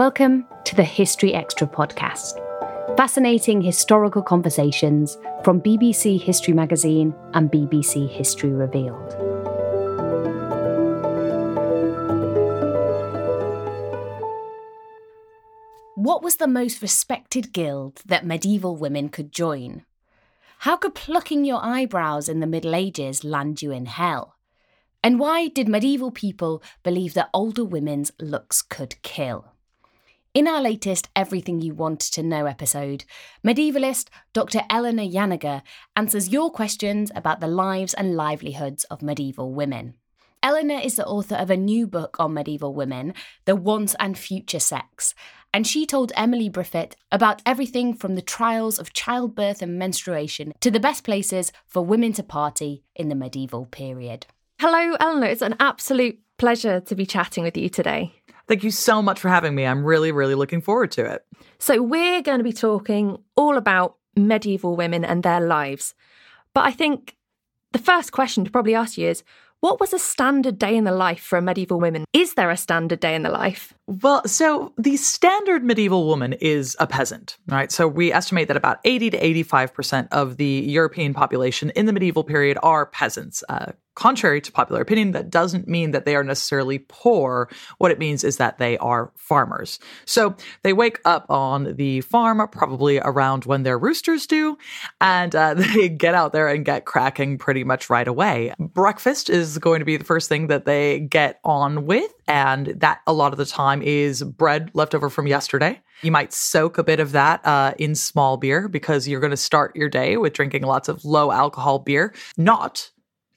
Welcome to the History Extra podcast. Fascinating historical conversations from BBC History Magazine and BBC History Revealed. What was the most respected guild that medieval women could join? How could plucking your eyebrows in the Middle Ages land you in hell? And why did medieval people believe that older women's looks could kill? In our latest Everything You Want to Know episode, medievalist Dr. Eleanor Janega answers your questions about the lives and livelihoods of medieval women. Eleanor is the author of a new book on medieval women, The Once and Future Sex, and she told Emily Briffett about everything from the trials of childbirth and menstruation to the best places for women to party in the medieval period. Hello, Eleanor. It's an absolute pleasure to be chatting with you today. Thank you so much for having me. I'm really, really looking forward to it. So, we're going to be talking all about medieval women and their lives. But I think the first question to probably ask you is what was a standard day in the life for a medieval woman? Is there a standard day in the life? Well, so the standard medieval woman is a peasant, right? So we estimate that about 80 to 85% of the European population in the medieval period are peasants. Uh, contrary to popular opinion, that doesn't mean that they are necessarily poor. What it means is that they are farmers. So they wake up on the farm probably around when their roosters do, and uh, they get out there and get cracking pretty much right away. Breakfast is going to be the first thing that they get on with, and that a lot of the time is bread left over from yesterday. You might soak a bit of that uh, in small beer because you're going to start your day with drinking lots of low alcohol beer, not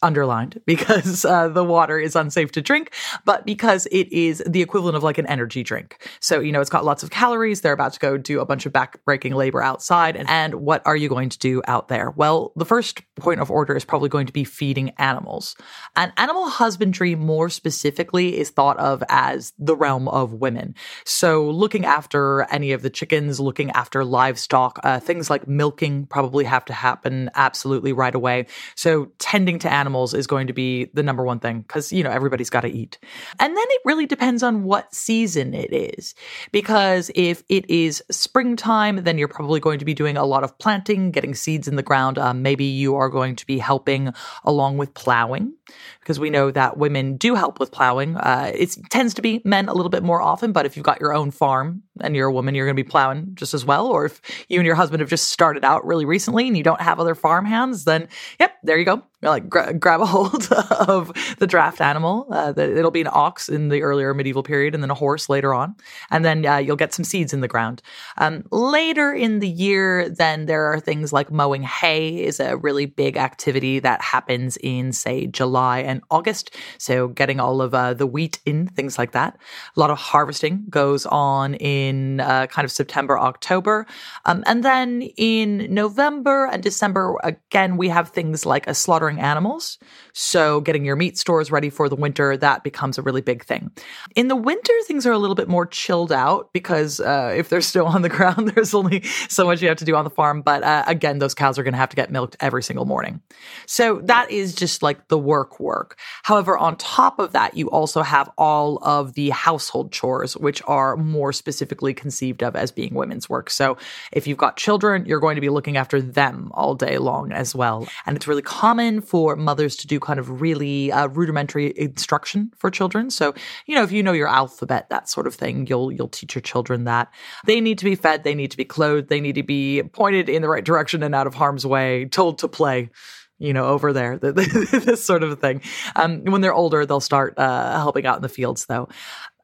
underlined because uh, the water is unsafe to drink, but because it is the equivalent of like an energy drink. So, you know, it's got lots of calories. They're about to go do a bunch of back-breaking labor outside. And, and what are you going to do out there? Well, the first point of order is probably going to be feeding animals. And animal husbandry, more specifically, is thought of as the realm of women. So, looking after any of the chickens, looking after livestock, uh, things like milking probably have to happen absolutely right away. So, tending to animals animals is going to be the number one thing because, you know, everybody's got to eat. And then it really depends on what season it is. Because if it is springtime, then you're probably going to be doing a lot of planting, getting seeds in the ground. Um, maybe you are going to be helping along with plowing because we know that women do help with plowing. Uh, it tends to be men a little bit more often, but if you've got your own farm and you're a woman, you're going to be plowing just as well. Or if you and your husband have just started out really recently and you don't have other farm hands, then yep, there you go You're like gra- grab a hold of the draft animal. Uh, it'll be an ox in the earlier medieval period, and then a horse later on, and then uh, you'll get some seeds in the ground. Um, later in the year, then there are things like mowing hay is a really big activity that happens in say July and August. So getting all of uh, the wheat in, things like that. A lot of harvesting goes on in uh, kind of September, October, um, and then in November and December again we have things like a slaughtering animals. So, getting your meat stores ready for the winter, that becomes a really big thing. In the winter, things are a little bit more chilled out because uh, if they're still on the ground, there's only so much you have to do on the farm. But uh, again, those cows are going to have to get milked every single morning. So, that is just like the work work. However, on top of that, you also have all of the household chores, which are more specifically conceived of as being women's work. So, if you've got children, you're going to be looking after them all day long as well. And it's really common for mothers to do kind of really uh, rudimentary instruction for children. So, you know, if you know your alphabet, that sort of thing, you'll you'll teach your children that they need to be fed, they need to be clothed, they need to be pointed in the right direction and out of harm's way, told to play you know, over there, this sort of thing. Um, when they're older, they'll start uh, helping out in the fields, though.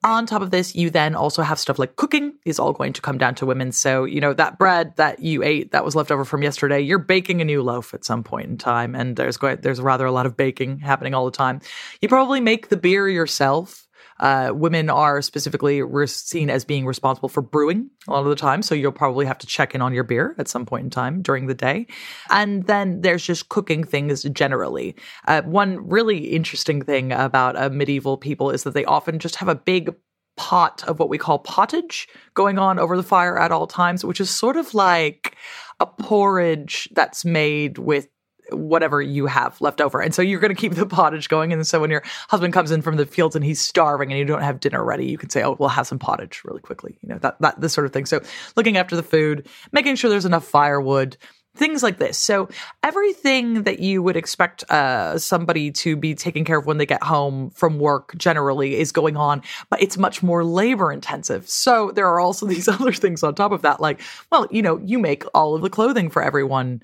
On top of this, you then also have stuff like cooking is all going to come down to women. So, you know, that bread that you ate that was left over from yesterday, you're baking a new loaf at some point in time. And there's going, there's rather a lot of baking happening all the time. You probably make the beer yourself. Uh, women are specifically re- seen as being responsible for brewing a lot of the time. So you'll probably have to check in on your beer at some point in time during the day. And then there's just cooking things generally. Uh, one really interesting thing about uh, medieval people is that they often just have a big pot of what we call pottage going on over the fire at all times, which is sort of like a porridge that's made with whatever you have left over. And so you're going to keep the pottage going. And so when your husband comes in from the fields and he's starving and you don't have dinner ready, you can say, "Oh, we'll have some pottage really quickly." You know that that this sort of thing. So looking after the food, making sure there's enough firewood. Things like this. So, everything that you would expect uh, somebody to be taking care of when they get home from work generally is going on, but it's much more labor intensive. So, there are also these other things on top of that, like, well, you know, you make all of the clothing for everyone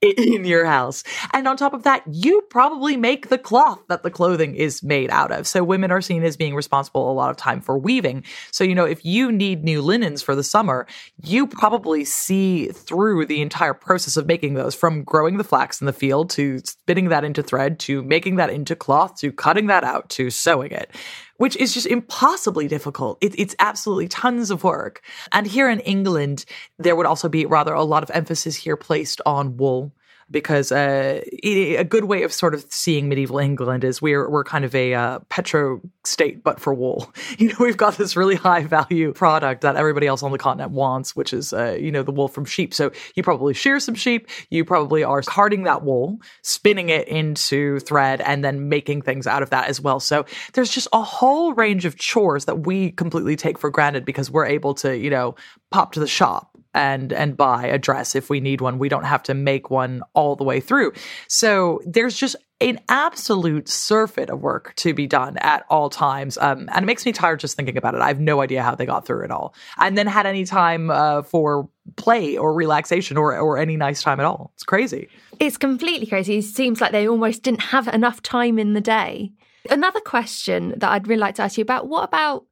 in your house. And on top of that, you probably make the cloth that the clothing is made out of. So women are seen as being responsible a lot of time for weaving. So, you know, if you need new linens for the summer, you probably see through the entire process of making those from growing the flax in the field to spinning that into thread to making that into cloth to cutting that out to sewing it which is just impossibly difficult. It, it's absolutely tons of work. And here in England, there would also be rather a lot of emphasis here placed on wool because uh, a good way of sort of seeing medieval England is we're we're kind of a uh, petro state, but for wool. You know, we've got this really high value product that everybody else on the continent wants, which is uh, you know the wool from sheep. So you probably shear some sheep. You probably are carding that wool, spinning it into thread, and then making things out of that as well. So there's just a whole range of chores that we completely take for granted because we're able to you know pop to the shop and and buy a dress if we need one. We don't have to make one all the way through. So there's just an absolute surfeit of work to be done at all times. Um, and it makes me tired just thinking about it. I have no idea how they got through it all and then had any time uh, for play or relaxation or, or any nice time at all. It's crazy. It's completely crazy. It seems like they almost didn't have enough time in the day. Another question that I'd really like to ask you about what about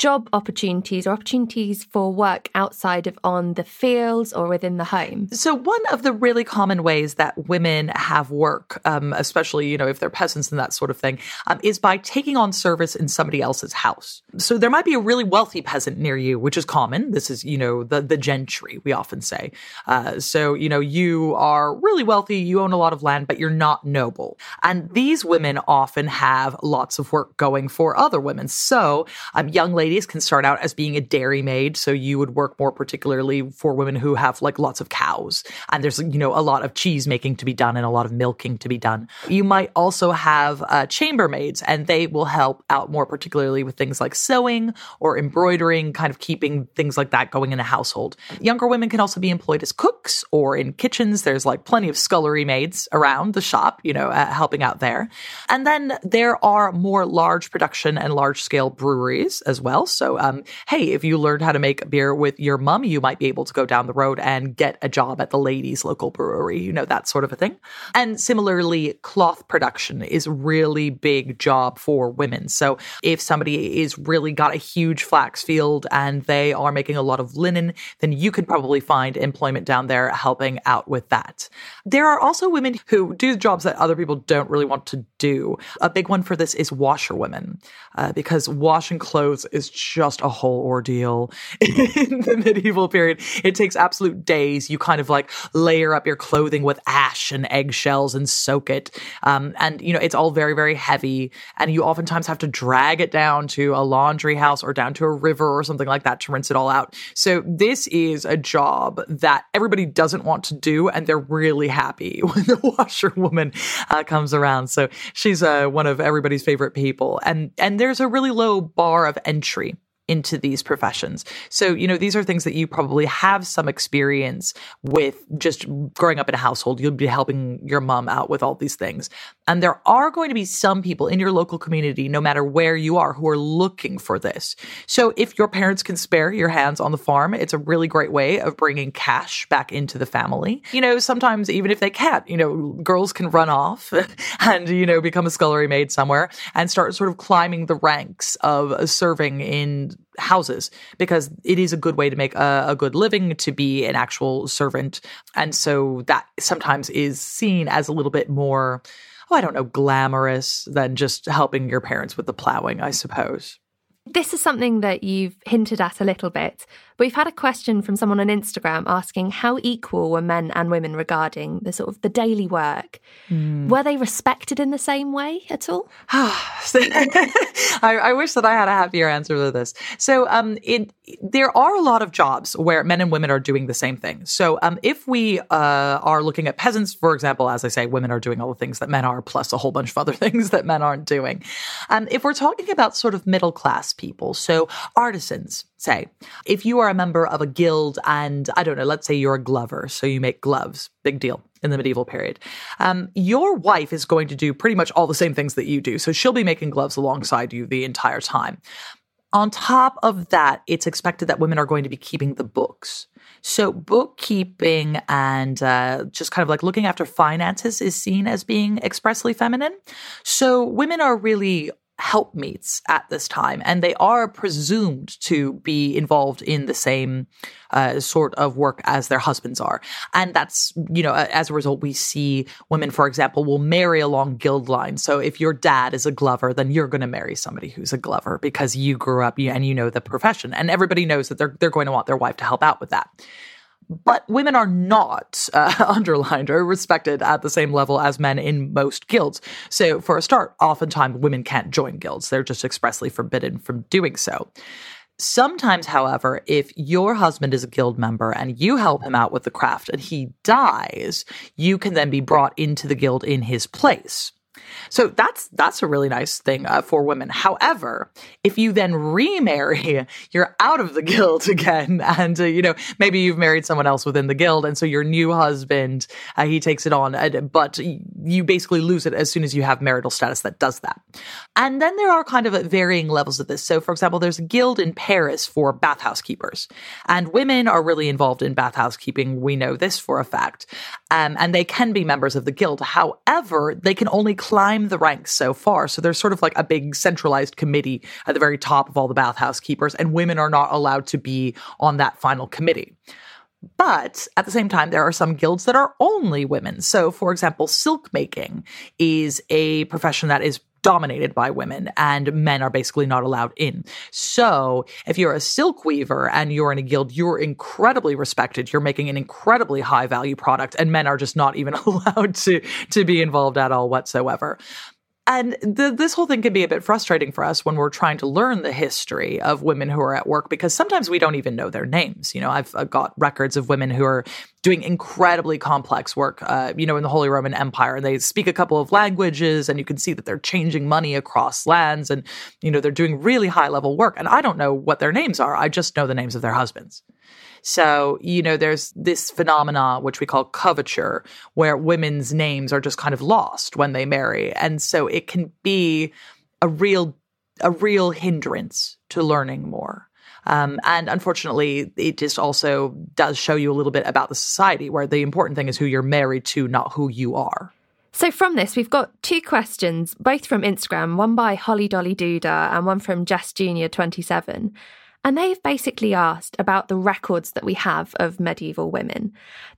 job opportunities or opportunities for work outside of on the fields or within the home? So, one of the really common ways that women have work, um, especially you know if they're peasants and that sort of thing, um, is by taking on service in somebody else's house. So there might be a really wealthy peasant near you, which is common. This is you know the the gentry we often say. Uh, so you know you are really wealthy, you own a lot of land, but you're not noble, and these women often have lots of work going for other women. So um, young ladies ladies can start out as being a dairy maid. So you would work more particularly for women who have like lots of cows. And there's, you know, a lot of cheese making to be done and a lot of milking to be done. You might also have uh, chambermaids and they will help out more particularly with things like sewing or embroidering, kind of keeping things like that going in a household. Younger women can also be employed as cooks or in kitchens. There's like plenty of scullery maids around the shop, you know, uh, helping out there. And then there are more large production and large scale breweries as well. So, um, hey, if you learned how to make beer with your mom, you might be able to go down the road and get a job at the ladies' local brewery, you know, that sort of a thing. And similarly, cloth production is really big job for women. So, if somebody is really got a huge flax field and they are making a lot of linen, then you could probably find employment down there helping out with that. There are also women who do jobs that other people don't really want to do. A big one for this is washerwomen, uh, because washing clothes is just a whole ordeal in the medieval period. It takes absolute days. You kind of like layer up your clothing with ash and eggshells and soak it. Um, and, you know, it's all very, very heavy. And you oftentimes have to drag it down to a laundry house or down to a river or something like that to rinse it all out. So this is a job that everybody doesn't want to do. And they're really happy when the washerwoman uh, comes around. So she's uh, one of everybody's favorite people. And, and there's a really low bar of entry into these professions. So, you know, these are things that you probably have some experience with just growing up in a household. You'll be helping your mom out with all these things. And there are going to be some people in your local community, no matter where you are, who are looking for this. So if your parents can spare your hands on the farm, it's a really great way of bringing cash back into the family. You know, sometimes even if they can't, you know, girls can run off and, you know, become a scullery maid somewhere and start sort of climbing the ranks of serving in houses because it is a good way to make a, a, good living to be an actual servant. And so that sometimes is seen as a little bit more, I don't know, glamorous than just helping your parents with the plowing, I suppose. This is something that you've hinted at a little bit. We've had a question from someone on Instagram asking how equal were men and women regarding the sort of the daily work. Mm. Were they respected in the same way at all? I, I, wish that I had a happier answer to this. So, um, it, there are a lot of jobs where men and women are doing the same thing. So, um, if we uh, are looking at peasants, for example, as I say, women are doing all the things that men are, plus a whole bunch of other things that men aren't doing. Um, if we're talking about sort of middle class people, so artisans, say, if you are a member of a guild and I don't know, let's say you're a glover, so you make gloves, big deal in the medieval period. Um, your wife is going to do pretty much all the same things that you do. So she'll be making gloves alongside you the entire time. On top of that, it's expected that women are going to be keeping the books. So, bookkeeping and uh, just kind of like looking after finances is seen as being expressly feminine. So, women are really helpmeets at this time, and they are presumed to be involved in the same uh, sort of work as their husbands are. And that's, you know, as a result, we see women, for example, will marry along guild lines. So if your dad is a glover, then you're going to marry somebody who's a glover because you grew up and you know the profession. And everybody knows that they're, they're going to want their wife to help out with that but women are not uh, underlined or respected at the same level as men in most guilds. So, for a start, oftentimes women can't join guilds. They're just expressly forbidden from doing so. Sometimes, however, if your husband is a guild member and you help him out with the craft and he dies, you can then be brought into the guild in his place. So that's that's a really nice thing uh, for women. However, if you then remarry, you're out of the guild again, and uh, you know maybe you've married someone else within the guild, and so your new husband uh, he takes it on, uh, but you basically lose it as soon as you have marital status that does that. And then there are kind of varying levels of this. So, for example, there's a guild in Paris for bathhouse keepers, and women are really involved in bathhouse keeping. We know this for a fact, um, and they can be members of the guild. However, they can only climb the ranks so far. So there's sort of like a big centralized committee at the very top of all the bathhouse keepers, and women are not allowed to be on that final committee. But at the same time, there are some guilds that are only women. So, for example, silk making is a profession that is dominated by women and men are basically not allowed in. So if you're a silk weaver and you're in a guild, you're incredibly respected. You're making an incredibly high value product and men are just not even allowed to, to be involved at all whatsoever. And the, this whole thing can be a bit frustrating for us when we're trying to learn the history of women who are at work because sometimes we don't even know their names. You know, I've got records of women who are doing incredibly complex work, uh, you know, in the Holy Roman Empire, and they speak a couple of languages, and you can see that they're changing money across lands, and you know, they're doing really high level work. And I don't know what their names are; I just know the names of their husbands. So, you know, there's this phenomena which we call coverture, where women's names are just kind of lost when they marry. And so it can be a real a real hindrance to learning more. Um, and unfortunately, it just also does show you a little bit about the society where the important thing is who you're married to, not who you are. So, from this, we've got two questions, both from Instagram, one by Holly Dolly Duda and one from Jess Junior 27. And they've basically asked about the records that we have of medieval women.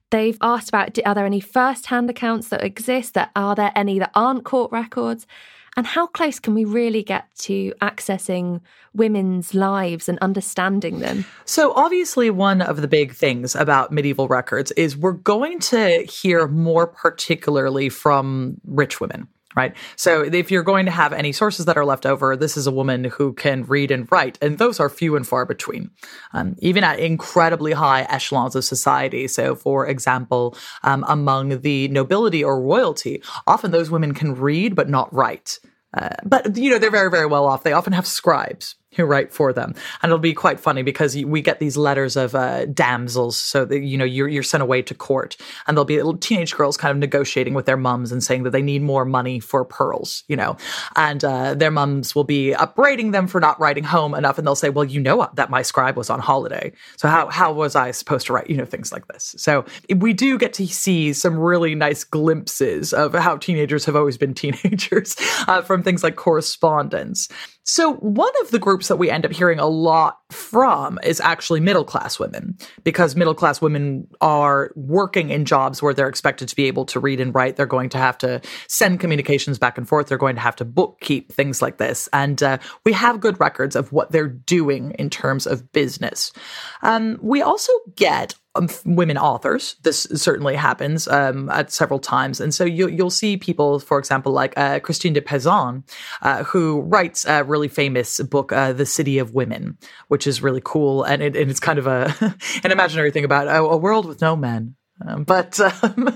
They've asked about are there any first hand accounts that exist? That are there any that aren't court records? And how close can we really get to accessing women's lives and understanding them? So, obviously, one of the big things about medieval records is we're going to hear more particularly from rich women right? So if you're going to have any sources that are left over, this is a woman who can read and write, and those are few and far between, um, even at incredibly high echelons of society. So, for example, um, among the nobility or royalty, often those women can read but not write. Uh, but you know they're very very well off. They often have scribes. Who write for them. And it'll be quite funny because we get these letters of uh, damsels. So that, you know, you're, you're sent away to court and there'll be little teenage girls kind of negotiating with their mums and saying that they need more money for pearls, you know, and uh, their mums will be upbraiding them for not writing home enough. And they'll say, well, you know that my scribe was on holiday. So how, how was I supposed to write, you know, things like this. So we do get to see some really nice glimpses of how teenagers have always been teenagers uh, from things like correspondence. So, one of the groups that we end up hearing a lot from is actually middle class women, because middle class women are working in jobs where they're expected to be able to read and write. They're going to have to send communications back and forth. They're going to have to bookkeep things like this. And uh, we have good records of what they're doing in terms of business. Um, we also get um, women authors. This certainly happens um, at several times, and so you, will see people, for example, like uh, Christine de Pizan, uh, who writes a really famous book, uh, "The City of Women," which is really cool, and, it, and it's kind of a an imaginary thing about a, a world with no men. Um, but um,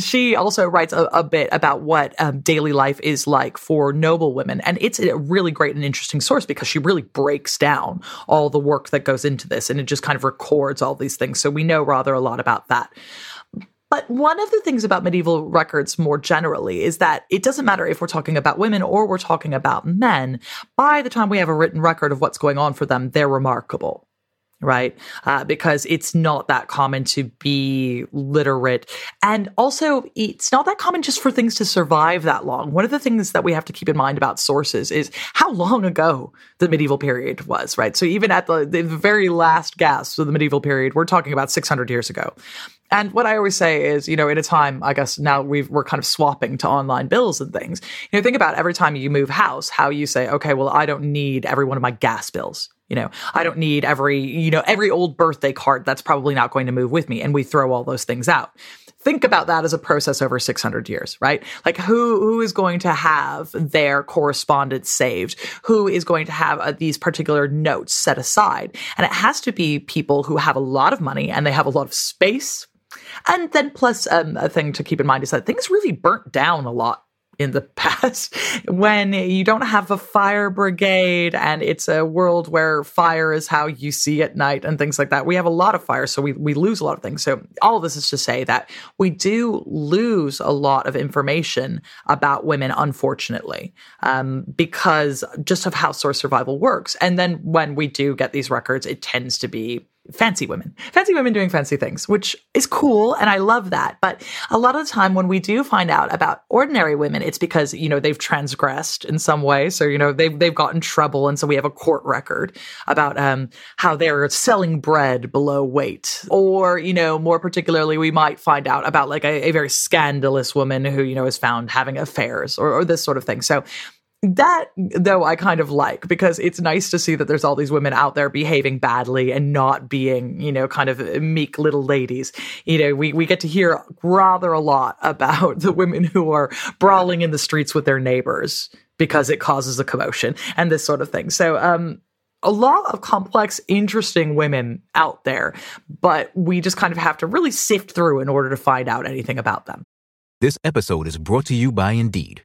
she also writes a, a, bit about what um, daily life is like for noble women. And it's a really great and interesting source because she really breaks down all the work that goes into this and it just kind of records all these things. So we know rather a lot about that. But one of the things about medieval records more generally is that it doesn't matter if we're talking about women or we're talking about men. By the time we have a written record of what's going on for them, they're remarkable right? Uh, because it's not that common to be literate. And also, it's not that common just for things to survive that long. One of the things that we have to keep in mind about sources is how long ago the medieval period was, right? So, even at the, the very last gasp of the medieval period, we're talking about 600 years ago. And what I always say is, you know, in a time, I guess now we are kind of swapping to online bills and things. You know, think about every time you move house, how you say, okay, well, I don't need every one of my gas bills. You know, I don't need every, you know, every old birthday card that's probably not going to move with me. And we throw all those things out. Think about that as a process over 600 years, right? Like who, who is going to have their correspondence saved? Who is going to have uh, these particular notes set aside? And it has to be people who have a lot of money and they have a lot of space. And then plus um, a thing to keep in mind is that things really burnt down a lot in the past when you don't have a fire brigade and it's a world where fire is how you see at night and things like that. We have a lot of fire, so we, we lose a lot of things. So, all of this is to say that we do lose a lot of information about women, unfortunately, um, because just of how source survival works. And then when we do get these records, it tends to be fancy women, fancy women doing fancy things, which is cool. And I love that. But a lot of the time when we do find out about ordinary women, it's because, you know, they've transgressed in some way. So, you know, they've, they've gotten trouble. And so we have a court record about, um, how they're selling bread below weight. Or, you know, more particularly, we might find out about like a, a very scandalous woman who, you know, is found having affairs or, or this sort of thing. So that though I kind of like because it's nice to see that there's all these women out there behaving badly and not being, you know, kind of meek little ladies. You know, we, we get to hear rather a lot about the women who are brawling in the streets with their neighbors because it causes a commotion and this sort of thing. So, um, a lot of complex, interesting women out there, but we just kind of have to really sift through in order to find out anything about them. This episode is brought to you by Indeed.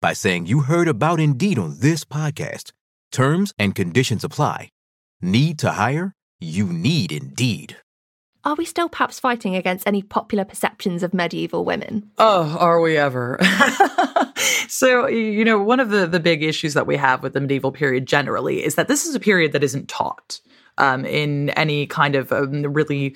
by saying you heard about Indeed on this podcast. Terms and conditions apply. Need to hire? You need Indeed. Are we still perhaps fighting against any popular perceptions of medieval women? Oh, are we ever? so, you know, one of the, the big issues that we have with the medieval period generally is that this is a period that isn't taught um, in any kind of um, really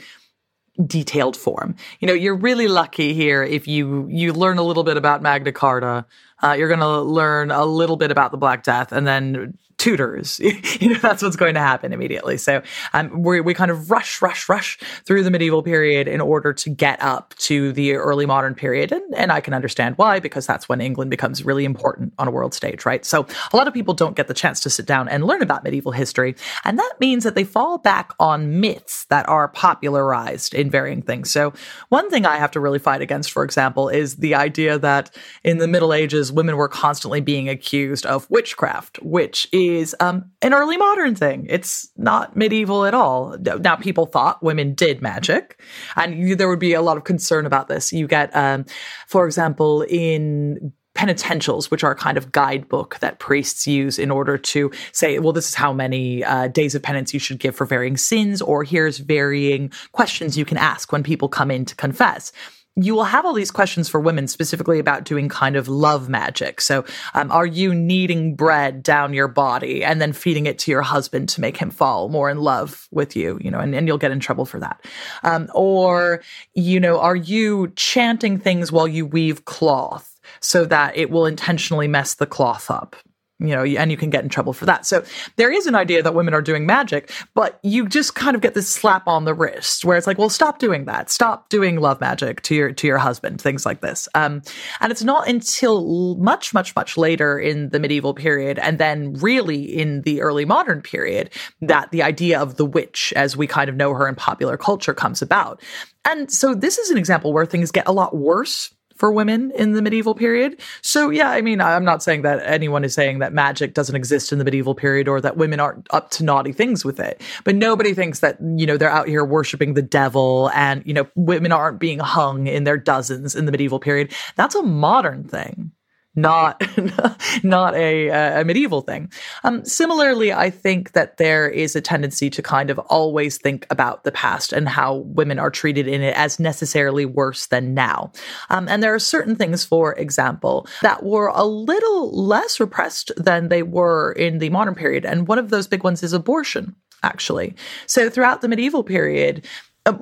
detailed form. You know, you're really lucky here if you you learn a little bit about Magna Carta. Uh, you're going to learn a little bit about the Black Death, and then Tudors. you know, that's what's going to happen immediately. So um, we, we kind of rush, rush, rush through the medieval period in order to get up to the early modern period. And, and I can understand why, because that's when England becomes really important on a world stage, right? So a lot of people don't get the chance to sit down and learn about medieval history. And that means that they fall back on myths that are popularized in varying things. So one thing I have to really fight against, for example, is the idea that in the Middle Ages, women were constantly being accused of witchcraft, which is is um, an early modern thing. It's not medieval at all. Now, people thought women did magic, and you, there would be a lot of concern about this. You get, um, for example, in penitentials, which are a kind of guidebook that priests use in order to say, well, this is how many uh, days of penance you should give for varying sins, or here's varying questions you can ask when people come in to confess you will have all these questions for women specifically about doing kind of love magic. So, um, are you kneading bread down your body and then feeding it to your husband to make him fall more in love with you? You know, and, and you'll get in trouble for that. Um, or, you know, are you chanting things while you weave cloth? So that it will intentionally mess the cloth up you know, and you can get in trouble for that. So there is an idea that women are doing magic, but you just kind of get this slap on the wrist where it's like, well, stop doing that. Stop doing love magic to your to your husband, things like this. Um, and it's not until much, much, much later in the medieval period, and then really in the early modern period, that the idea of the witch, as we kind of know her in popular culture, comes about. And so this is an example where things get a lot worse for women in the medieval period. So, yeah, I mean, I'm not saying that anyone is saying that magic doesn't exist in the medieval period or that women aren't up to naughty things with it. But nobody thinks that, you know, they're out here worshiping the devil and, you know, women aren't being hung in their dozens in the medieval period. That's a modern thing not not a, a medieval thing. Um, similarly, I think that there is a tendency to kind of always think about the past and how women are treated in it as necessarily worse than now. Um, and there are certain things, for example, that were a little less repressed than they were in the modern period. And one of those big ones is abortion actually. So throughout the medieval period,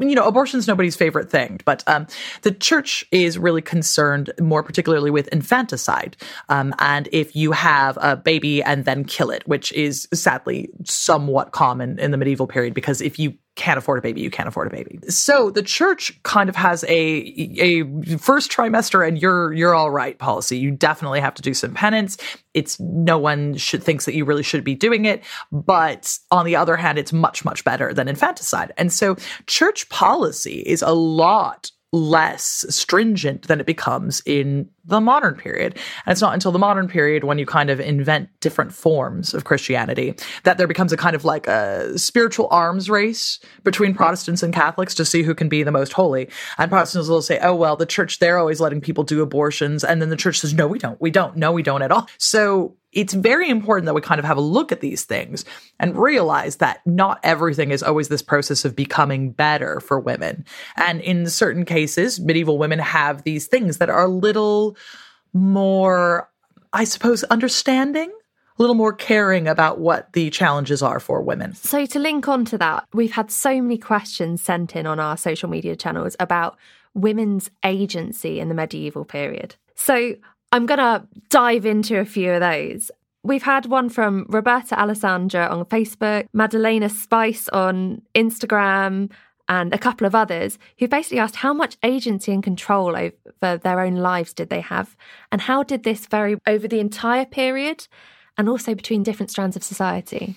you know, abortion's nobody's favorite thing, but um, the church is really concerned more particularly with infanticide. Um, and if you have a baby and then kill it, which is sadly somewhat common in the medieval period, because if you can't afford a baby, you can't afford a baby. So the church kind of has a a first trimester and you're you're all right policy. You definitely have to do some penance. It's no one should thinks that you really should be doing it, but on the other hand, it's much much better than infanticide. And so church policy is a lot less stringent than it becomes in the modern period. And it's not until the modern period when you kind of invent different forms of Christianity that there becomes a kind of like a spiritual arms race between Protestants and Catholics to see who can be the most holy. And Protestants will say, oh, well, the church, they're always letting people do abortions. And then the church says, no, we don't. We don't. No, we don't at all. So it's very important that we kind of have a look at these things and realize that not everything is always this process of becoming better for women. And in certain cases, medieval women have these things that are a more, I suppose, understanding. A little more caring about what the challenges are for women. So, to link on to that, we've had so many questions sent in on our social media channels about women's agency in the medieval period. So, I'm going to dive into a few of those. We've had one from Roberta Alessandra on Facebook, Madalena Spice on Instagram, and a couple of others who basically asked how much agency and control over their own lives did they have, and how did this vary over the entire period and also between different strands of society?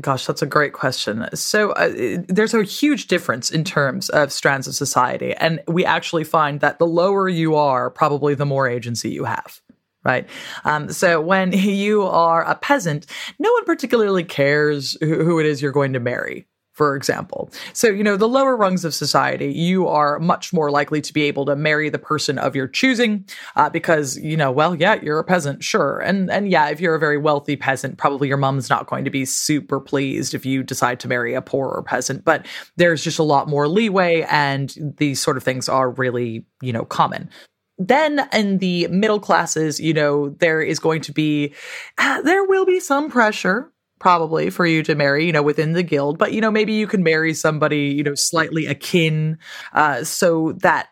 Gosh, that's a great question. So, uh, there's a huge difference in terms of strands of society. And we actually find that the lower you are, probably the more agency you have. Right. Um, so when you are a peasant, no one particularly cares who, who it is you're going to marry for example. So, you know, the lower rungs of society, you are much more likely to be able to marry the person of your choosing uh, because, you know, well, yeah, you're a peasant, sure. And and yeah, if you're a very wealthy peasant, probably your mom's not going to be super pleased if you decide to marry a poorer peasant, but there's just a lot more leeway and these sort of things are really, you know, common then in the middle classes, you know, there is going to be, uh, there will be some pressure probably for you to marry, you know, within the guild. But, you know, maybe you can marry somebody, you know, slightly akin uh, so that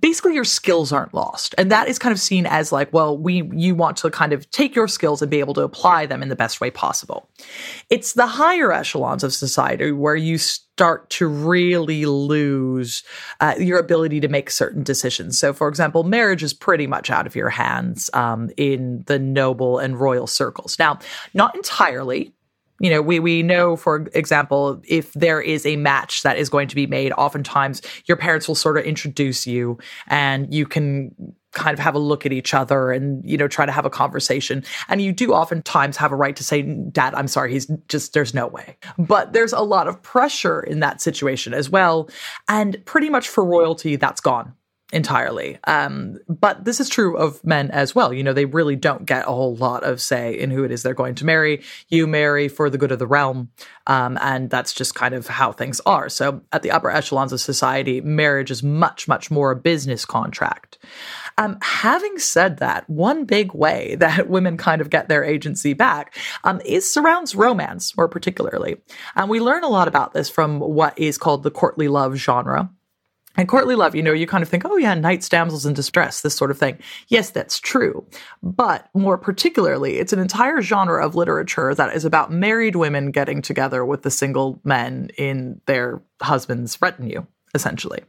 basically your skills aren't lost. And that is kind of seen as like well we you want to kind of take your skills and be able to apply them in the best way possible. It's the higher echelons of society where you start to really lose uh, your ability to make certain decisions. So for example marriage is pretty much out of your hands um, in the noble and royal circles. Now not entirely you know, we we know, for example, if there is a match that is going to be made, oftentimes your parents will sort of introduce you, and you can kind of have a look at each other and you know try to have a conversation. And you do oftentimes have a right to say dad i'm sorry he's just there's no way. But there's a lot of pressure in that situation as well. And pretty much for royalty that's gone entirely. Um, but this is true of men as well. You know, they really don't get a whole lot of say in who it is they're going to marry. You marry for the good of the realm. Um, and that's just kind of how things are. So at the upper echelons of society, marriage is much, much more a business contract. Um, having said that, one big way that women kind of get their agency back um, is surrounds romance, more particularly. And we learn a lot about this from what is called the courtly love genre. And courtly love, you know, you kind of think, oh yeah, knights, damsels in distress, this sort of thing. Yes, that's true. But more particularly, it's an entire genre of literature that is about married women getting together with the single men in their husband's retinue, essentially.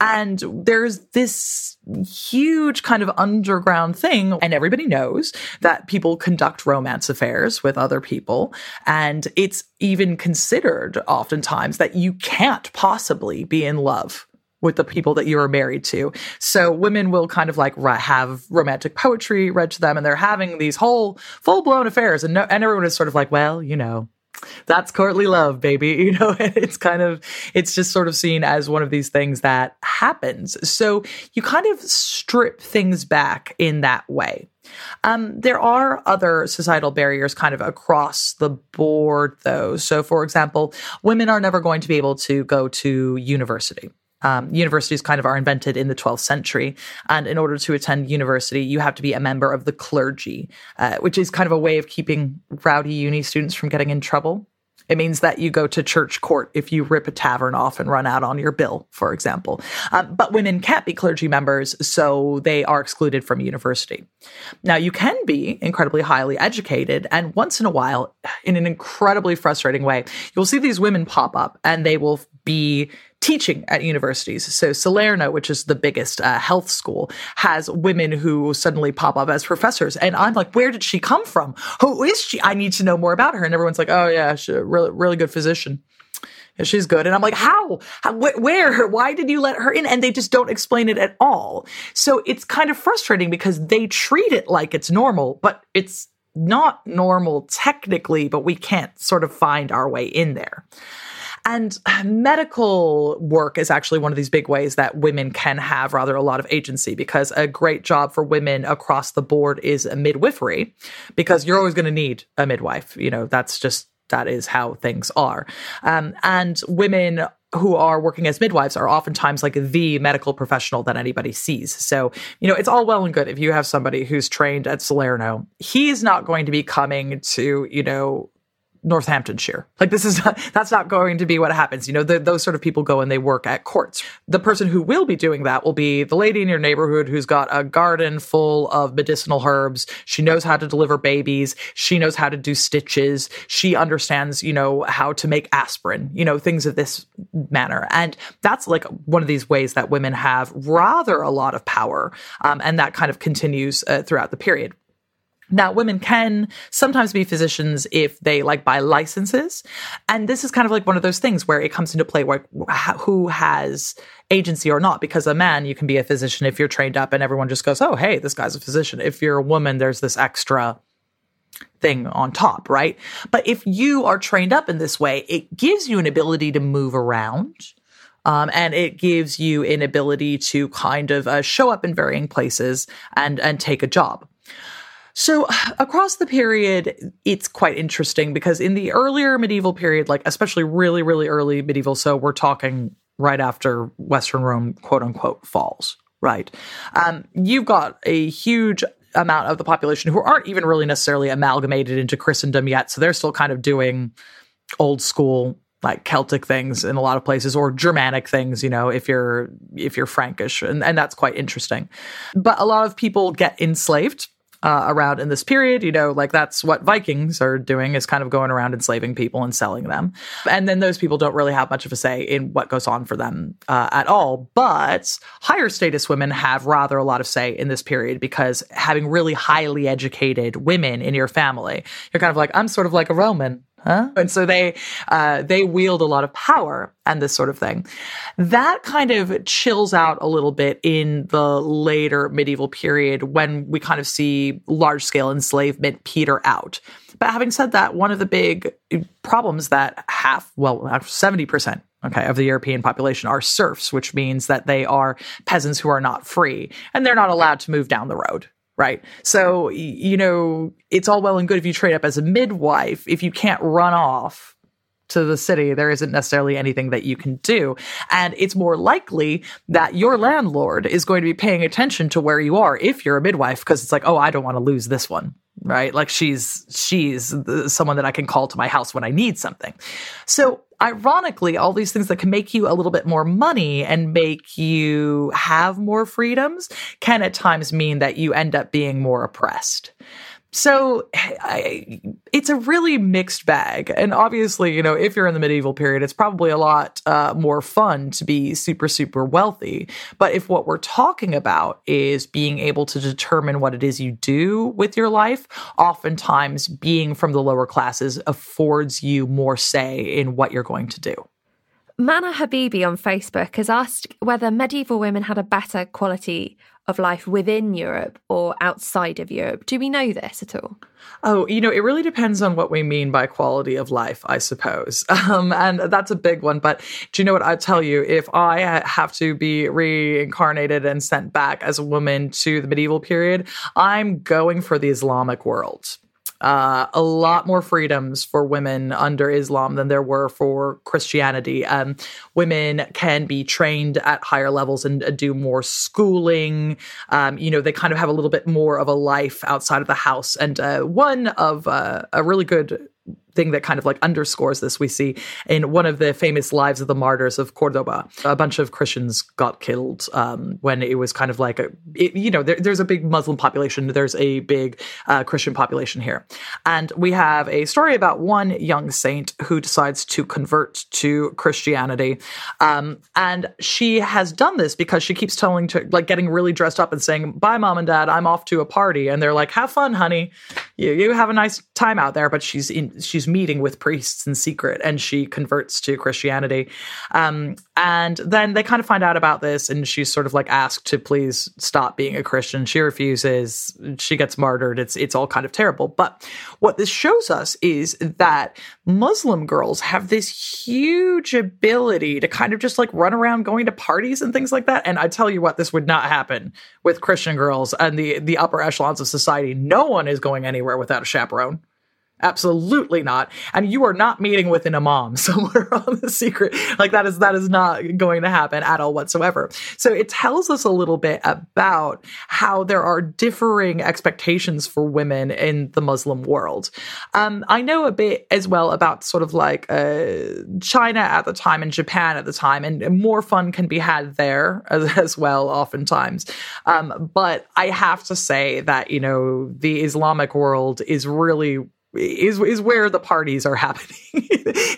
And there's this huge kind of underground thing, and everybody knows that people conduct romance affairs with other people. And it's even considered oftentimes that you can't possibly be in love with the people that you are married to. So women will kind of like have romantic poetry read to them, and they're having these whole full blown affairs, and no, and everyone is sort of like, well, you know. That's courtly love, baby. You know, it's kind of, it's just sort of seen as one of these things that happens. So you kind of strip things back in that way. Um, there are other societal barriers kind of across the board, though. So, for example, women are never going to be able to go to university. Um, universities kind of are invented in the 12th century. And in order to attend university, you have to be a member of the clergy, uh, which is kind of a way of keeping rowdy uni students from getting in trouble. It means that you go to church court if you rip a tavern off and run out on your bill, for example. Um, but women can't be clergy members, so they are excluded from university. Now, you can be incredibly highly educated, and once in a while, in an incredibly frustrating way, you'll see these women pop up and they will be teaching at universities. So Salerno, which is the biggest uh, health school, has women who suddenly pop up as professors, and I'm like, where did she come from? Who is she? I need to know more about her. And everyone's like, oh yeah, she's a really really good physician. Yeah, she's good. And I'm like, how? how wh- where? Why did you let her in? And they just don't explain it at all. So it's kind of frustrating because they treat it like it's normal, but it's not normal technically, but we can't sort of find our way in there. And medical work is actually one of these big ways that women can have rather a lot of agency because a great job for women across the board is a midwifery because you're always going to need a midwife. You know, that's just that is how things are. Um, and women who are working as midwives are oftentimes like the medical professional that anybody sees. So, you know, it's all well and good if you have somebody who's trained at Salerno. He's not going to be coming to, you know, Northamptonshire. Like this is not, that's not going to be what happens. You know, the, those sort of people go and they work at courts. The person who will be doing that will be the lady in your neighborhood who's got a garden full of medicinal herbs. She knows how to deliver babies. She knows how to do stitches. She understands, you know, how to make aspirin, you know, things of this manner. And that's like one of these ways that women have rather a lot of power. Um, and that kind of continues uh, throughout the period. Now, women can sometimes be physicians if they like buy licenses. And this is kind of like one of those things where it comes into play where who has agency or not. Because a man, you can be a physician if you're trained up and everyone just goes, oh, hey, this guy's a physician. If you're a woman, there's this extra thing on top, right? But if you are trained up in this way, it gives you an ability to move around. Um, and it gives you an ability to kind of uh, show up in varying places and and take a job. So, across the period, it's quite interesting because in the earlier medieval period, like especially really, really early medieval, so we're talking right after Western Rome, quote unquote, falls, right? Um, you've got a huge amount of the population who aren't even really necessarily amalgamated into Christendom yet. So they're still kind of doing old school like Celtic things in a lot of places or Germanic things, you know, if you're if you're Frankish and, and that's quite interesting. But a lot of people get enslaved uh, around in this period. You know, like that's what Vikings are doing is kind of going around enslaving people and selling them. And then those people don't really have much of a say in what goes on for them uh, at all. But higher status women have rather a lot of say in this period because having really highly educated women in your family, you're kind of like, I'm sort of like a Roman. Huh? And so they uh, they wield a lot of power and this sort of thing. That kind of chills out a little bit in the later medieval period when we kind of see large scale enslavement peter out. But having said that, one of the big problems that half, well, 70% okay, of the European population are serfs, which means that they are peasants who are not free and they're not allowed to move down the road right? So, you know, it's all well and good if you trade up as a midwife. If you can't run off to the city, there isn't necessarily anything that you can do. And it's more likely that your landlord is going to be paying attention to where you are if you're a midwife, because it's like, oh, I don't want to lose this one. Right. Like she's, she's someone that I can call to my house when I need something. So ironically, all these things that can make you a little bit more money and make you have more freedoms can at times mean that you end up being more oppressed. So I, it's a really mixed bag. And obviously, you know, if you're in the medieval period, it's probably a lot uh, more fun to be super, super wealthy. But if what we're talking about is being able to determine what it is you do with your life, oftentimes being from the lower classes affords you more say in what you're going to do. Mana Habibi on Facebook has asked whether medieval women had a better quality of life within Europe or outside of Europe. Do we know this at all? Oh, you know, it really depends on what we mean by quality of life, I suppose. Um, and that's a big one. But do you know what I tell you? If I have to be reincarnated and sent back as a woman to the medieval period, I'm going for the Islamic world uh, a lot more freedoms for women under Islam than there were for Christianity. Um, women can be trained at higher levels and uh, do more schooling. Um, you know, they kind of have a little bit more of a life outside of the house. And uh, one of uh, a really good thing that kind of like underscores this we see in one of the famous lives of the martyrs of Cordoba. A bunch of Christians got killed um, when it was kind of like a, it, you know, there, there's a big Muslim population, there's a big uh, Christian population here. And we have a story about one young saint who decides to convert to Christianity. Um, and she has done this because she keeps telling to like getting really dressed up and saying, Bye, mom and dad, I'm off to a party. And they're like, Have fun, honey. You, you have a nice time out there. But she's in, she's meeting with priests in secret and she converts to Christianity. Um, and then they kind of find out about this and she's sort of like asked to please stop being a Christian. She refuses. She gets martyred. It's it's all kind of terrible. But what this shows us is that Muslim girls have this huge ability to kind of just like run around going to parties and things like that. And I tell you what, this would not happen with Christian girls and the the upper echelons of society. No one is going anywhere without a chaperone. Absolutely not. And you are not meeting with an imam somewhere on the secret. Like that is that is not going to happen at all whatsoever. So it tells us a little bit about how there are differing expectations for women in the Muslim world. Um, I know a bit as well about sort of like uh, China at the time and Japan at the time, and more fun can be had there as, as well, oftentimes. Um, but I have to say that you know the Islamic world is really is is where the parties are happening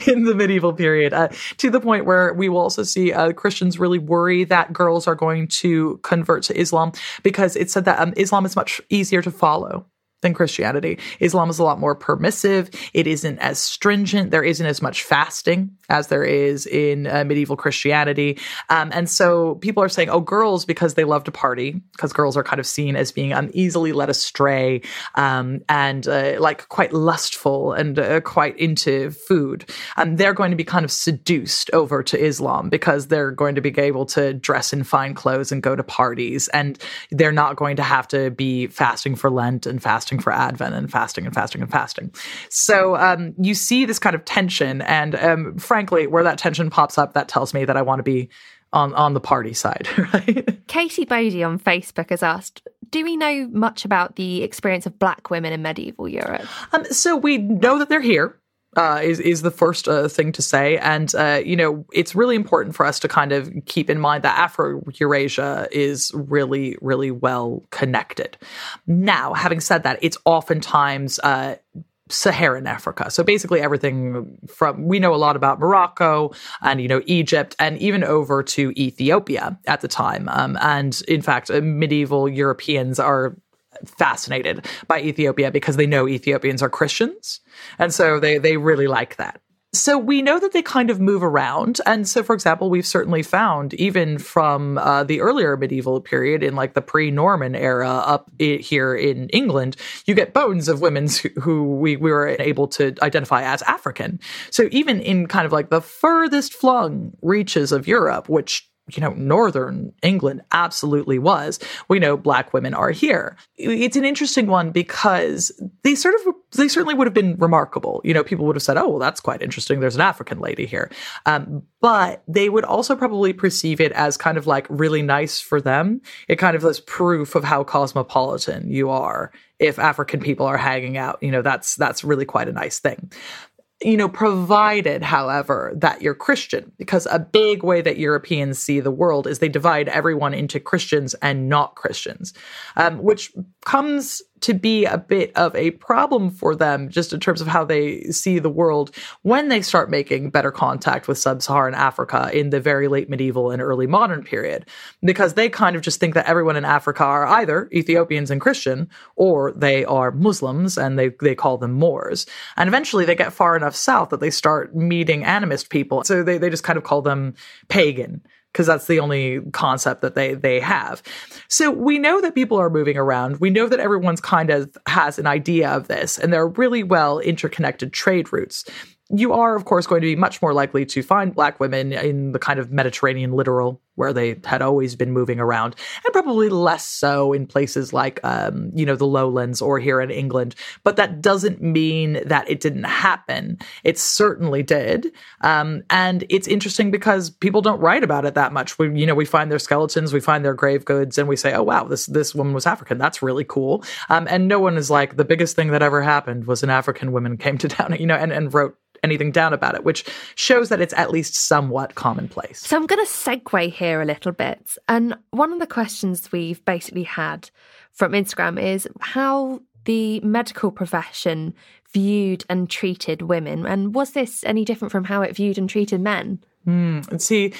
in the medieval period uh, to the point where we will also see uh, Christians really worry that girls are going to convert to Islam because it said that um, Islam is much easier to follow than Christianity. Islam is a lot more permissive. It isn't as stringent. There isn't as much fasting as there is in uh, medieval Christianity. Um, and so people are saying, oh, girls, because they love to party, because girls are kind of seen as being uneasily led astray um, and uh, like quite lustful and uh, quite into food. And um, they're going to be kind of seduced over to Islam because they're going to be able to dress in fine clothes and go to parties. And they're not going to have to be fasting for Lent and fasting for Advent and fasting and fasting and fasting. So um, you see this kind of tension. And um, frankly, where that tension pops up, that tells me that I want to be on on the party side, right? Katie Bodie on Facebook has asked, "Do we know much about the experience of Black women in medieval Europe?" Um, so we know that they're here uh, is is the first uh, thing to say, and uh, you know it's really important for us to kind of keep in mind that Afro Eurasia is really really well connected. Now, having said that, it's oftentimes uh, Saharan Africa. So basically everything from we know a lot about Morocco and you know Egypt and even over to Ethiopia at the time. Um, and in fact, uh, medieval Europeans are fascinated by Ethiopia because they know Ethiopians are Christians. And so they they really like that. So we know that they kind of move around. And so, for example, we've certainly found, even from uh, the earlier medieval period in like the pre Norman era up I- here in England, you get bones of women who, who we, we were able to identify as African. So even in kind of like the furthest flung reaches of Europe, which you know, northern England absolutely was. We know black women are here. It's an interesting one because they sort of, they certainly would have been remarkable. You know, people would have said, oh, well, that's quite interesting. There's an African lady here. Um, but they would also probably perceive it as kind of like really nice for them. It kind of is proof of how cosmopolitan you are if African people are hanging out. You know, that's, that's really quite a nice thing you know, provided, however, that you're Christian, because a big way that Europeans see the world is they divide everyone into Christians and not Christians, um, which comes to be a bit of a problem for them just in terms of how they see the world when they start making better contact with sub-Saharan Africa in the very late medieval and early modern period. Because they kind of just think that everyone in Africa are either Ethiopians and Christian or they are Muslims and they they call them Moors. And eventually they get far enough south that they start meeting animist people. So they they just kind of call them pagan because that's the only concept that they they have. So we know that people are moving around. We know that everyone's kind of has an idea of this and there are really well interconnected trade routes you are, of course, going to be much more likely to find black women in the kind of Mediterranean littoral where they had always been moving around, and probably less so in places like, um, you know, the lowlands or here in England. But that doesn't mean that it didn't happen. It certainly did. Um, and it's interesting because people don't write about it that much. We, you know, we find their skeletons, we find their grave goods, and we say, oh, wow, this, this woman was African. That's really cool. Um, and no one is like, the biggest thing that ever happened was an African woman came to town, you know, and, and wrote anything down about it, which shows that it's at least somewhat commonplace. So I'm going to segue here a little bit. And one of the questions we've basically had from Instagram is how the medical profession viewed and treated women. And was this any different from how it viewed and treated men? Mm, see,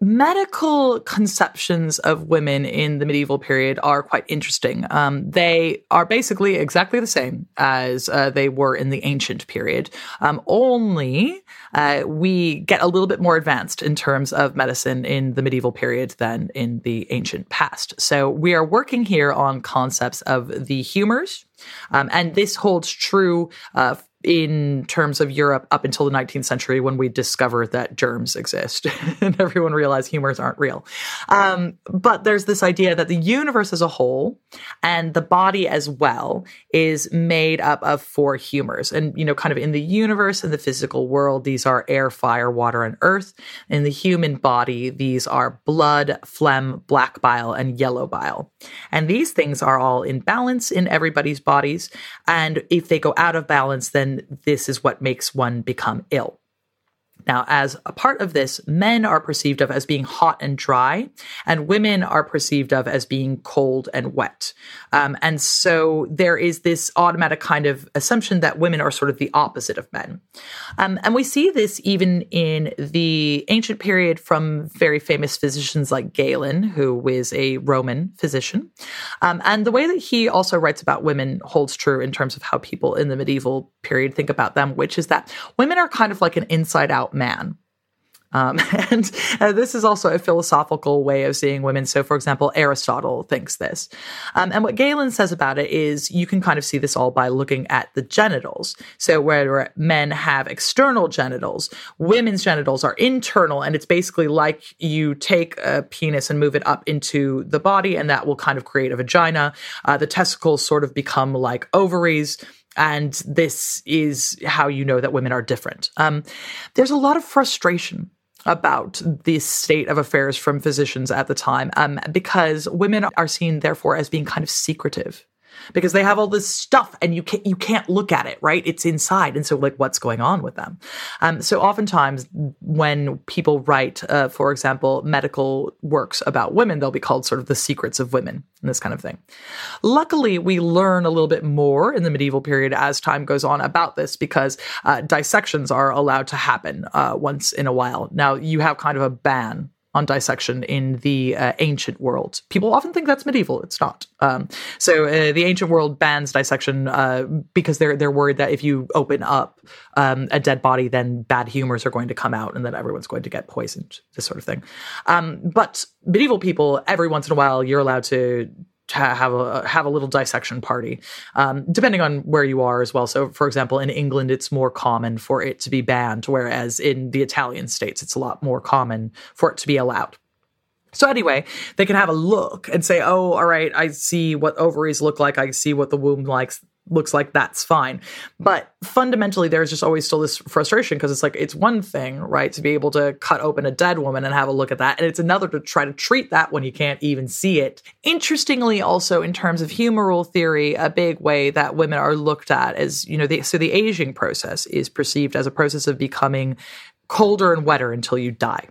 medical conceptions of women in the medieval period are quite interesting. Um, they are basically exactly the same as uh, they were in the ancient period, um, only uh, we get a little bit more advanced in terms of medicine in the medieval period than in the ancient past. So we are working here on concepts of the humors. Um, and this holds true uh, in terms of Europe up until the 19th century when we discovered that germs exist and everyone realized humors aren't real. Um, but there's this idea that the universe as a whole and the body as well is made up of four humors. And, you know, kind of in the universe and the physical world, these are air, fire, water, and earth. In the human body, these are blood, phlegm, black bile, and yellow bile. And these things are all in balance in everybody's bodies. And if they go out of balance, then this is what makes one become ill. Now, as a part of this, men are perceived of as being hot and dry, and women are perceived of as being cold and wet. Um, and so there is this automatic kind of assumption that women are sort of the opposite of men. Um, and we see this even in the ancient period from very famous physicians like Galen, who is a Roman physician. Um, and the way that he also writes about women holds true in terms of how people in the medieval period think about them, which is that women are kind of like an inside out man. Um, and uh, this is also a philosophical way of seeing women. So, for example, Aristotle thinks this. Um, and what Galen says about it is you can kind of see this all by looking at the genitals. So, where men have external genitals, women's genitals are internal. And it's basically like you take a penis and move it up into the body, and that will kind of create a vagina. Uh, the testicles sort of become like ovaries and this is how you know that women are different. Um, there's a lot of frustration about the state of affairs from physicians at the time um, because women are seen, therefore, as being kind of secretive. Because they have all this stuff and you can't you can't look at it right? It's inside. And so like what's going on with them? Um, so oftentimes when people write uh, for example medical works about women they'll be called sort of the secrets of women and this kind of thing. Luckily we learn a little bit more in the medieval period as time goes on about this because uh, dissections are allowed to happen uh, once in a while. Now you have kind of a ban on dissection in the uh, ancient world. People often think that's medieval. It's not. Um, so uh, the ancient world bans dissection uh, because they're they're worried that if you open up um, a dead body, then bad humors are going to come out and that everyone's going to get poisoned. This sort of thing. Um, but medieval people, every once in a while, you're allowed to have a have a little dissection party, um, depending on where you are as well. So, for example, in England, it's more common for it to be banned, whereas in the Italian states, it's a lot more common for it to be allowed. So anyway, they can have a look and say, "Oh, all right, I see what ovaries look like. I see what the womb likes looks like that's fine. But fundamentally, there's just always still this frustration because it's like, it's one thing, right, to be able to cut open a dead woman and have a look at that. And it's another to try to treat that when you can't even see it. Interestingly, also in terms of humoral theory, a big way that women are looked at is, you know, the, so the aging process is perceived as a process of becoming colder and wetter until you die.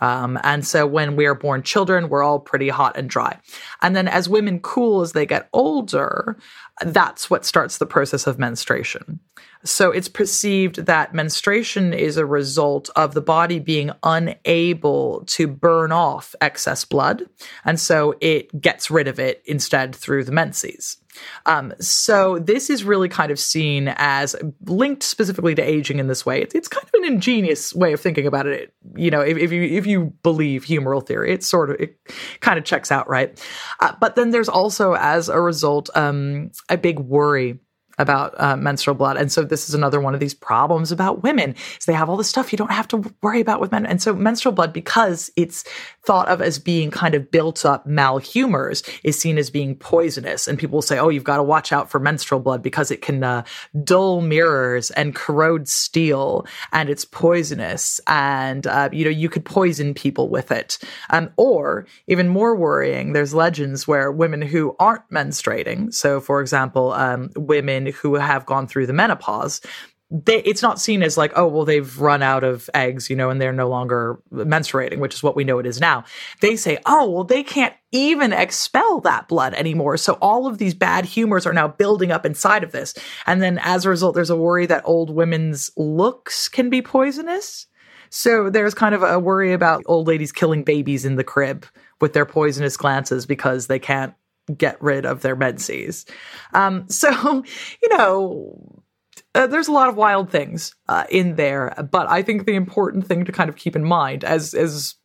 Um, and so when we are born children, we're all pretty hot and dry. And then as women cool as they get older, that's what starts the process of menstruation. So it's perceived that menstruation is a result of the body being unable to burn off excess blood. And so it gets rid of it instead through the menses. Um, so this is really kind of seen as linked specifically to aging in this way. It's, it's kind of an ingenious way of thinking about it. You know, if, if you if you believe humoral theory, it sort of it kind of checks out, right? Uh, but then there's also, as a result, um, a big worry about uh, menstrual blood. And so this is another one of these problems about women is they have all this stuff you don't have to worry about with men. And so menstrual blood, because it's thought of as being kind of built up malhumors, is seen as being poisonous. And people say, oh, you've got to watch out for menstrual blood because it can uh, dull mirrors and corrode steel and it's poisonous. And, uh, you know, you could poison people with it. Um, or even more worrying, there's legends where women who aren't menstruating, so for example, um, women who have gone through the menopause they, it's not seen as like, oh, well, they've run out of eggs, you know, and they're no longer menstruating, which is what we know it is now. They say, oh, well, they can't even expel that blood anymore. So all of these bad humors are now building up inside of this. And then as a result, there's a worry that old women's looks can be poisonous. So there's kind of a worry about old ladies killing babies in the crib with their poisonous glances because they can't get rid of their menses. Um, so, you know, uh, there's a lot of wild things uh, in there, but I think the important thing to kind of keep in mind, as as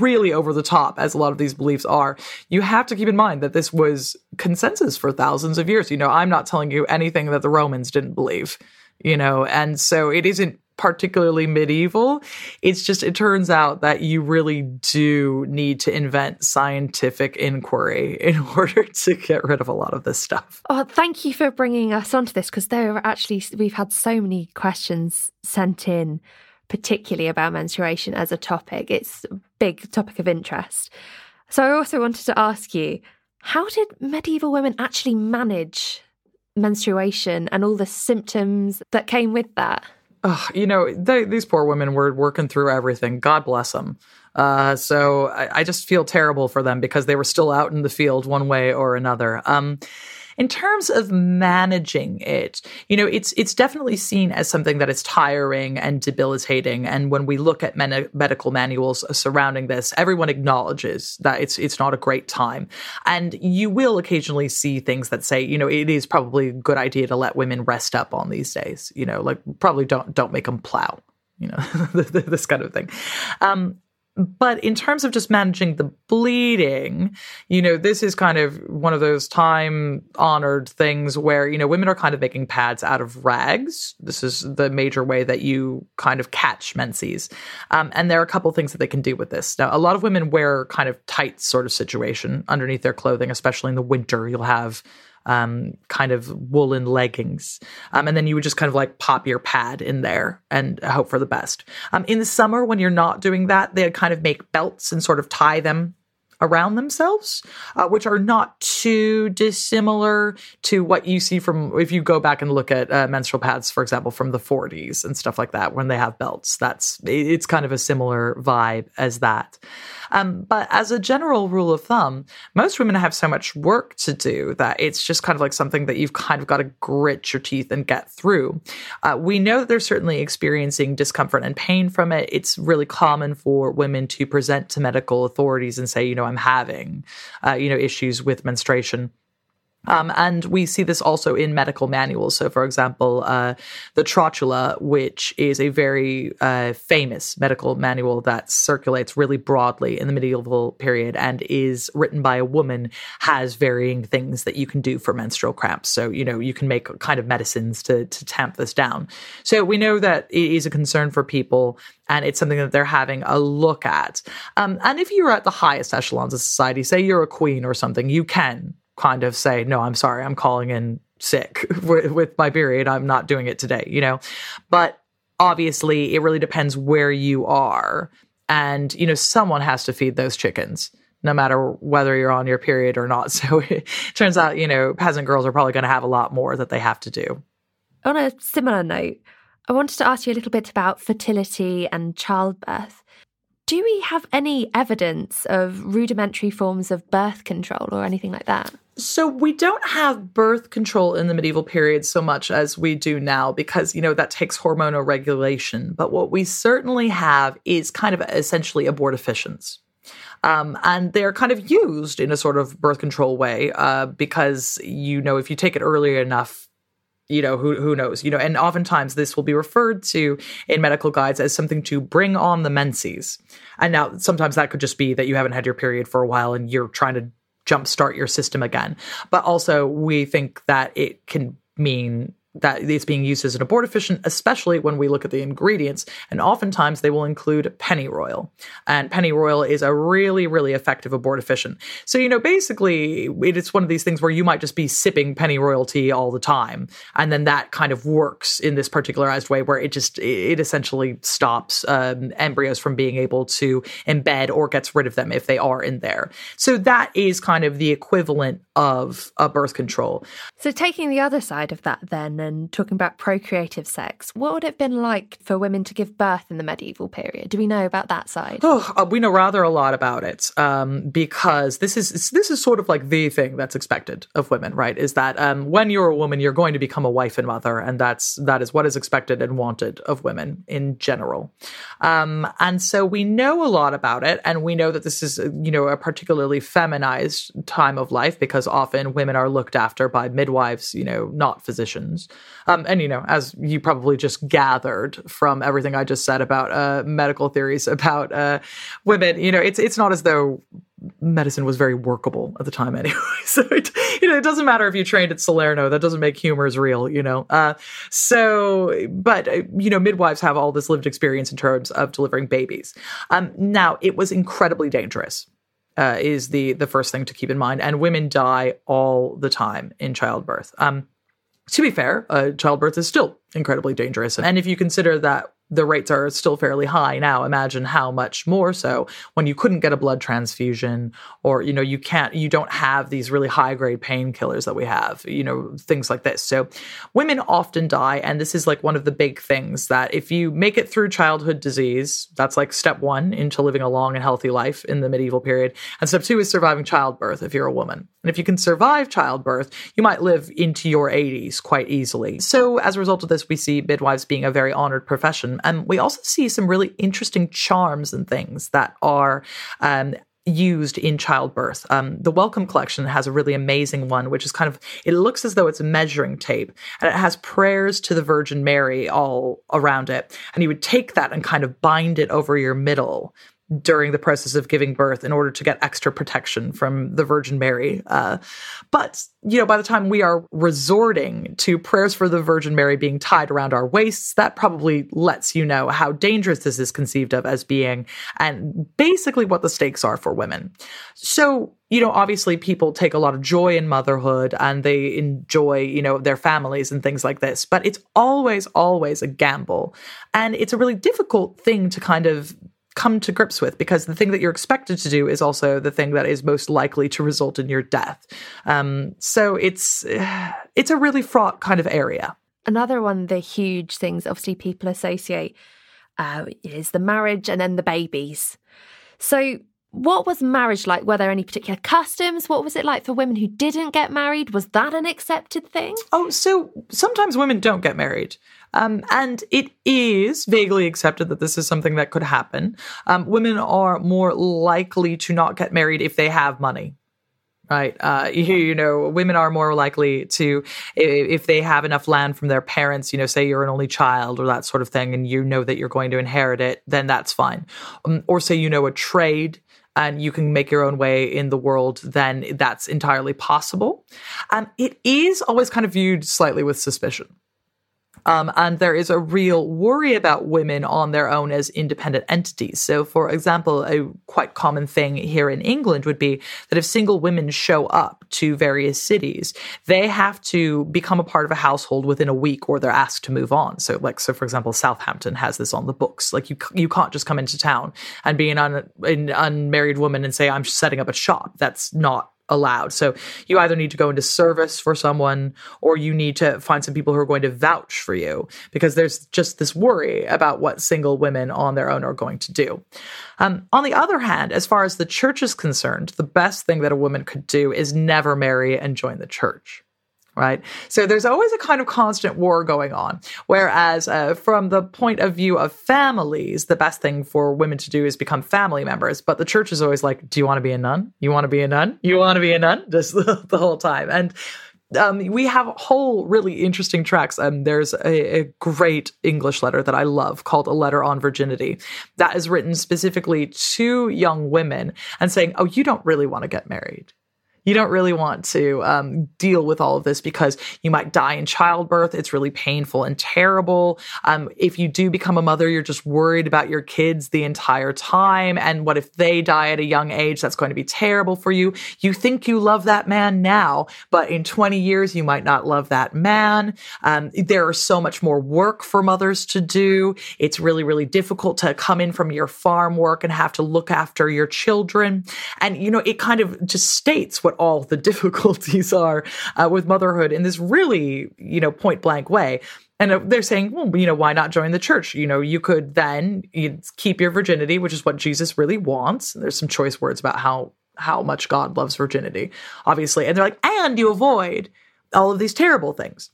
really over the top as a lot of these beliefs are, you have to keep in mind that this was consensus for thousands of years. You know, I'm not telling you anything that the Romans didn't believe. You know, and so it isn't particularly medieval. It's just, it turns out that you really do need to invent scientific inquiry in order to get rid of a lot of this stuff. Oh, thank you for bringing us onto this because there are actually, we've had so many questions sent in, particularly about menstruation as a topic. It's a big topic of interest. So I also wanted to ask you, how did medieval women actually manage menstruation and all the symptoms that came with that? You know, they, these poor women were working through everything. God bless them. Uh, so I, I, just feel terrible for them because they were still out in the field one way or another. Um, in terms of managing it, you know, it's it's definitely seen as something that is tiring and debilitating. And when we look at men- medical manuals surrounding this, everyone acknowledges that it's it's not a great time. And you will occasionally see things that say, you know, it is probably a good idea to let women rest up on these days. You know, like probably don't don't make them plow you know this kind of thing um, but in terms of just managing the bleeding, you know, this is kind of one of those time honored things where, you know, women are kind of making pads out of rags. This is the major way that you kind of catch menses. Um, and there are a couple things that they can do with this. Now, a lot of women wear kind of tight sort of situation underneath their clothing, especially in the winter. You'll have um, kind of woolen leggings. Um, and then you would just kind of like pop your pad in there and hope for the best. Um, in the summer, when you're not doing that, they kind of make belts and sort of tie them around themselves, uh, which are not too dissimilar to what you see from if you go back and look at uh, menstrual pads, for example, from the 40s and stuff like that, when they have belts. That's it's kind of a similar vibe as that. Um, but as a general rule of thumb, most women have so much work to do that it's just kind of like something that you've kind of got to grit your teeth and get through. Uh, we know that they're certainly experiencing discomfort and pain from it. It's really common for women to present to medical authorities and say, you know, I'm having, uh, you know, issues with menstruation. Um, and we see this also in medical manuals. So, for example, uh, the Trotula, which is a very uh, famous medical manual that circulates really broadly in the medieval period and is written by a woman, has varying things that you can do for menstrual cramps. So, you know, you can make kind of medicines to, to tamp this down. So, we know that it is a concern for people and it's something that they're having a look at. Um, and if you're at the highest echelons of society, say you're a queen or something, you can kind of say, no, I'm sorry, I'm calling in sick with, with my period. I'm not doing it today, you know? But obviously, it really depends where you are. And, you know, someone has to feed those chickens no matter whether you're on your period or not. So it turns out, you know, peasant girls are probably going to have a lot more that they have to do. On a similar note, I wanted to ask you a little bit about fertility and childbirth. Do we have any evidence of rudimentary forms of birth control or anything like that? So we don't have birth control in the medieval period so much as we do now because, you know, that takes hormonal regulation. But what we certainly have is kind of essentially abortifacients. Um, and they're kind of used in a sort of birth control way uh, because, you know, if you take it early enough, you know who who knows you know and oftentimes this will be referred to in medical guides as something to bring on the menses and now sometimes that could just be that you haven't had your period for a while and you're trying to jumpstart your system again. But also we think that it can mean that it's being used as an abortifacient, especially when we look at the ingredients. And oftentimes they will include pennyroyal. And pennyroyal is a really, really effective abortifacient. So, you know, basically, it is one of these things where you might just be sipping pennyroyal tea all the time. And then that kind of works in this particularized way where it just, it essentially stops um, embryos from being able to embed or gets rid of them if they are in there. So that is kind of the equivalent of a birth control. So, taking the other side of that, then, and talking about procreative sex, what would it have been like for women to give birth in the medieval period? Do we know about that side? Oh, uh, we know rather a lot about it um, because this is this is sort of like the thing that's expected of women, right? Is that um, when you're a woman, you're going to become a wife and mother, and that's that is what is expected and wanted of women in general. Um, and so we know a lot about it, and we know that this is you know a particularly feminized time of life because often women are looked after by midwives, you know, not physicians. Um, and, you know, as you probably just gathered from everything I just said about uh, medical theories about uh, women, you know, it's, it's not as though medicine was very workable at the time anyway. So it, you know, it doesn't matter if you trained at Salerno, that doesn't make humors real, you know. Uh, so, but uh, you know, midwives have all this lived experience in terms of delivering babies. Um, now, it was incredibly dangerous uh, is the the first thing to keep in mind. And women die all the time in childbirth. Um, to be fair, uh, childbirth is still incredibly dangerous. And if you consider that the rates are still fairly high now imagine how much more so when you couldn't get a blood transfusion or you know you can't you don't have these really high grade painkillers that we have you know things like this so women often die and this is like one of the big things that if you make it through childhood disease that's like step 1 into living a long and healthy life in the medieval period and step 2 is surviving childbirth if you're a woman and if you can survive childbirth you might live into your 80s quite easily so as a result of this we see midwives being a very honored profession and we also see some really interesting charms and things that are um, used in childbirth. Um, the Wellcome Collection has a really amazing one, which is kind of, it looks as though it's a measuring tape and it has prayers to the Virgin Mary all around it. And you would take that and kind of bind it over your middle during the process of giving birth in order to get extra protection from the Virgin Mary. Uh, but, you know, by the time we are resorting to prayers for the Virgin Mary being tied around our waists, that probably lets you know how dangerous this is conceived of as being and basically what the stakes are for women. So, you know, obviously people take a lot of joy in motherhood and they enjoy, you know, their families and things like this, but it's always, always a gamble. And it's a really difficult thing to kind of come to grips with because the thing that you're expected to do is also the thing that is most likely to result in your death. Um, so it's it's a really fraught kind of area. Another one of the huge things, obviously, people associate uh, is the marriage and then the babies. So, what was marriage like? Were there any particular customs? What was it like for women who didn't get married? Was that an accepted thing? Oh, so sometimes women don't get married. Um, and it is vaguely accepted that this is something that could happen. Um, women are more likely to not get married if they have money right? Uh, you, you, know, women are more likely to, if they have enough land from their parents, you know, say you're an only child or that sort of thing, and you know that you're going to inherit it, then that's fine. Um, or say you know a trade and you can make your own way in the world, then that's entirely possible. And it is always kind of viewed slightly with suspicion. Um, and there is a real worry about women on their own as independent entities. So, for example, a quite common thing here in England would be that if single women show up to various cities, they have to become a part of a household within a week or they're asked to move on. So, like, so for example, Southampton has this on the books. Like, you you can't just come into town and be an, un, an unmarried woman and say, I'm setting up a shop. That's not allowed. So you either need to go into service for someone or you need to find some people who are going to vouch for you because there's just this worry about what single women on their own are going to do. Um, on the other hand, as far as the church is concerned, the best thing that a woman could do is never marry and join the church right? So there's always a kind of constant war going on. Whereas, uh, from the point of view of families, the best thing for women to do is become family members. But the church is always like, do you want to be a nun? You want to be a nun? You want to be a nun? Just the whole time. And um, we have whole really interesting tracks. Um, there's a, a, great English letter that I love called A Letter on Virginity that is written specifically to young women and saying, Oh, you don't really want to get married you don't really want to um, deal with all of this because you might die in childbirth. It's really painful and terrible. Um, if you do become a mother, you're just worried about your kids the entire time. And what if they die at a young age? That's going to be terrible for you. You think you love that man now, but in 20 years, you might not love that man. Um, there is so much more work for mothers to do. It's really, really difficult to come in from your farm work and have to look after your children. And, you know, it kind of just states what all the difficulties are uh, with motherhood in this really, you know, point blank way. And uh, they're saying, well, you know, why not join the church? You know, you could then keep your virginity, which is what Jesus really wants. There's some choice words about how how much God loves virginity, obviously. And they're like, and you avoid all of these terrible things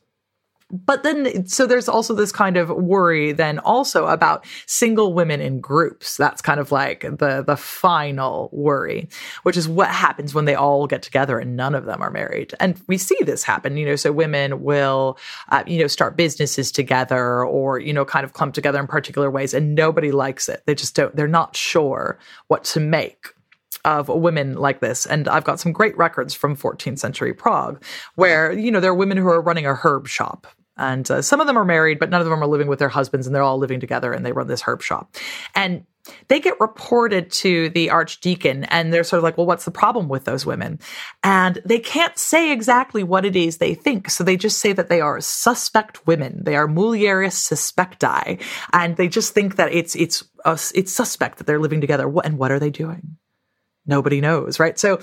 but then so there's also this kind of worry then also about single women in groups. That's kind of like the the final worry which is what happens when they all get together and none of them are married. And we see this happen you know so women will uh, you know start businesses together or you know kind of clump together in particular ways and nobody likes it. They just don't they're not sure what to make of women like this. And I've got some great records from 14th century Prague where, you know, there are women who are running a herb shop. And uh, some of them are married, but none of them are living with their husbands, and they're all living together and they run this herb shop. And they get reported to the archdeacon, and they're sort of like, well, what's the problem with those women? And they can't say exactly what it is they think. So they just say that they are suspect women. They are mulieris suspecti. And they just think that it's, it's, it's suspect that they're living together. And what are they doing? Nobody knows, right? So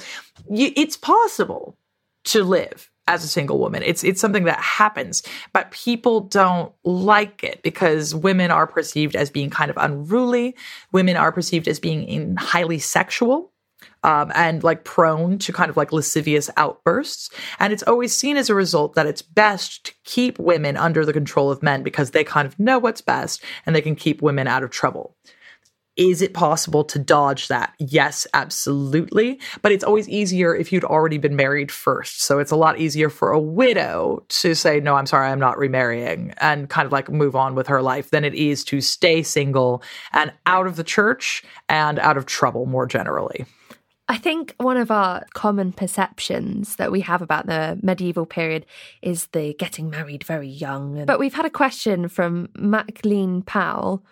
it's possible to live as a single woman. It's it's something that happens, but people don't like it because women are perceived as being kind of unruly. Women are perceived as being highly sexual. Um, and like prone to kind of like lascivious outbursts. And it's always seen as a result that it's best to keep women under the control of men because they kind of know what's best and they can keep women out of trouble. Is it possible to dodge that? Yes, absolutely. But it's always easier if you'd already been married first. So it's a lot easier for a widow to say, no, I'm sorry, I'm not remarrying and kind of like move on with her life than it is to stay single and out of the church and out of trouble more generally. I think one of our common perceptions that we have about the medieval period is the getting married very young. But we've had a question from Maclean Powell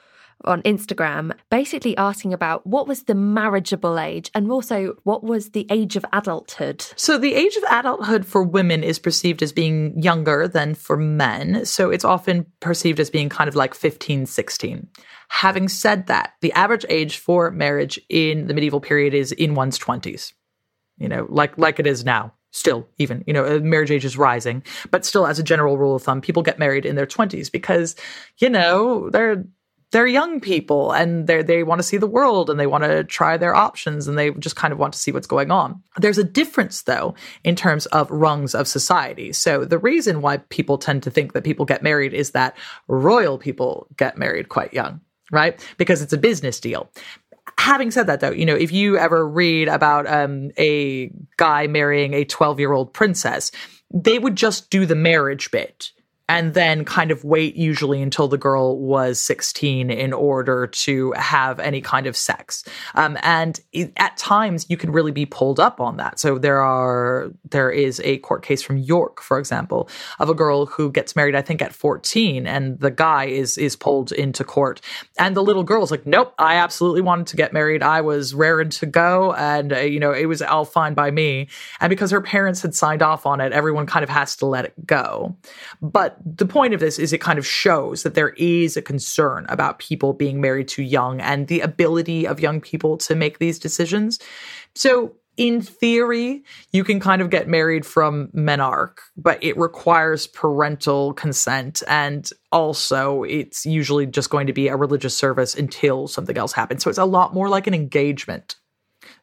on Instagram, basically asking about what was the marriageable age and also what was the age of adulthood. So, the age of adulthood for women is perceived as being younger than for men. So, it's often perceived as being kind of like 15, 16. Having said that, the average age for marriage in the medieval period is in one's 20s, you know, like, like it is now still even you know uh, marriage age is rising but still as a general rule of thumb people get married in their 20s because you know they're they're young people and they they want to see the world and they want to try their options and they just kind of want to see what's going on. There's a difference though in terms of rungs of society. So the reason why people tend to think that people get married is that royal people get married quite young, right? Because it's a business deal having said that though you know if you ever read about um, a guy marrying a 12 year old princess they would just do the marriage bit and then kind of wait usually until the girl was 16 in order to have any kind of sex. Um, and it, at times you can really be pulled up on that. So there are there is a court case from York, for example, of a girl who gets married, I think, at 14, and the guy is is pulled into court, and the little girl is like, "Nope, I absolutely wanted to get married. I was raring to go, and uh, you know it was all fine by me." And because her parents had signed off on it, everyone kind of has to let it go. But the point of this is it kind of shows that there is a concern about people being married too young and the ability of young people to make these decisions. So, in theory, you can kind of get married from menarche, but it requires parental consent. And also, it's usually just going to be a religious service until something else happens. So, it's a lot more like an engagement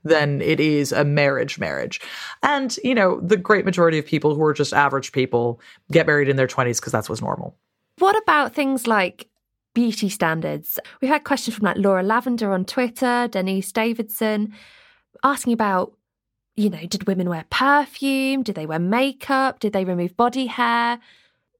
than it is a marriage marriage. And, you know, the great majority of people who are just average people get married in their 20s because that's what's normal. What about things like beauty standards? We had questions from like Laura Lavender on Twitter, Denise Davidson, asking about, you know, did women wear perfume? Did they wear makeup? Did they remove body hair?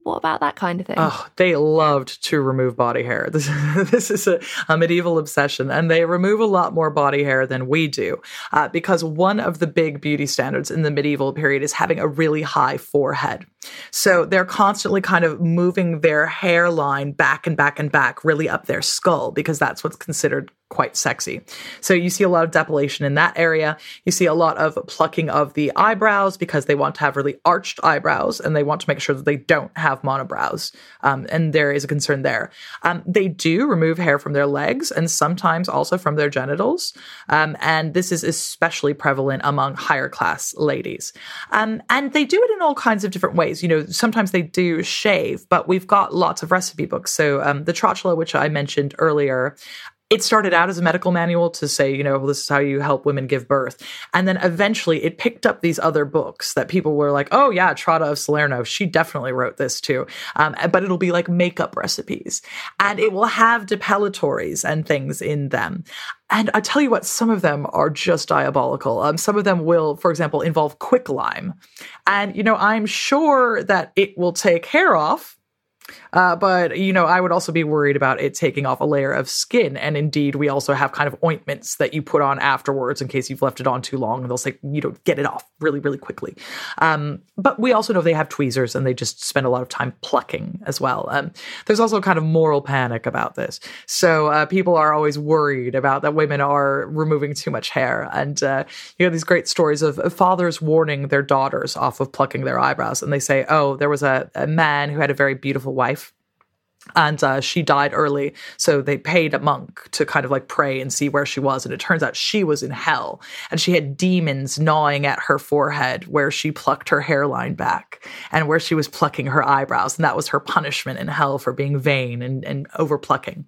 What about that kind of thing? Oh, they loved to remove body hair. This, this is a, a, medieval obsession, and they remove a lot more body hair than we do uh, because one of the big beauty standards in the medieval period is having a really high forehead. So they're constantly kind of moving their hairline back and back and back, really up their skull, because that's what's considered quite sexy. So you see a lot of depilation in that area. You see a lot of plucking of the eyebrows because they want to have really arched eyebrows and they want to make sure that they don't have monobrows. Um, and there is a concern there. Um, they do remove hair from their legs and sometimes also from their genitals. Um, and this is especially prevalent among higher class ladies. Um, and they do it in all kinds of different ways. You know, sometimes they do shave, but we've got lots of recipe books. So um, the Trotula, which I mentioned earlier, it started out as a medical manual to say, you know, well, this is how you help women give birth. And then eventually it picked up these other books that people were like, oh, yeah, Trota of Salerno, she definitely wrote this too. Um, but it'll be like makeup recipes and it will have depilatories and things in them. And I tell you what, some of them are just diabolical. Um, some of them will, for example, involve quicklime. And, you know, I'm sure that it will take hair off uh, but, you know, I would also be worried about it taking off a layer of skin. And indeed, we also have kind of ointments that you put on afterwards in case you've left it on too long. And they'll say, you know, get it off really, really quickly. Um, but we also know they have tweezers and they just spend a lot of time plucking as well. Um, there's also kind of moral panic about this. So uh, people are always worried about that women are removing too much hair. And uh, you know, these great stories of, fathers warning their daughters off of plucking their eyebrows. And they say, oh, there was a, a man who had a very beautiful wife and uh, she died early so they paid a monk to kind of like pray and see where she was and it turns out she was in hell and she had demons gnawing at her forehead where she plucked her hairline back and where she was plucking her eyebrows and that was her punishment in hell for being vain and, and over plucking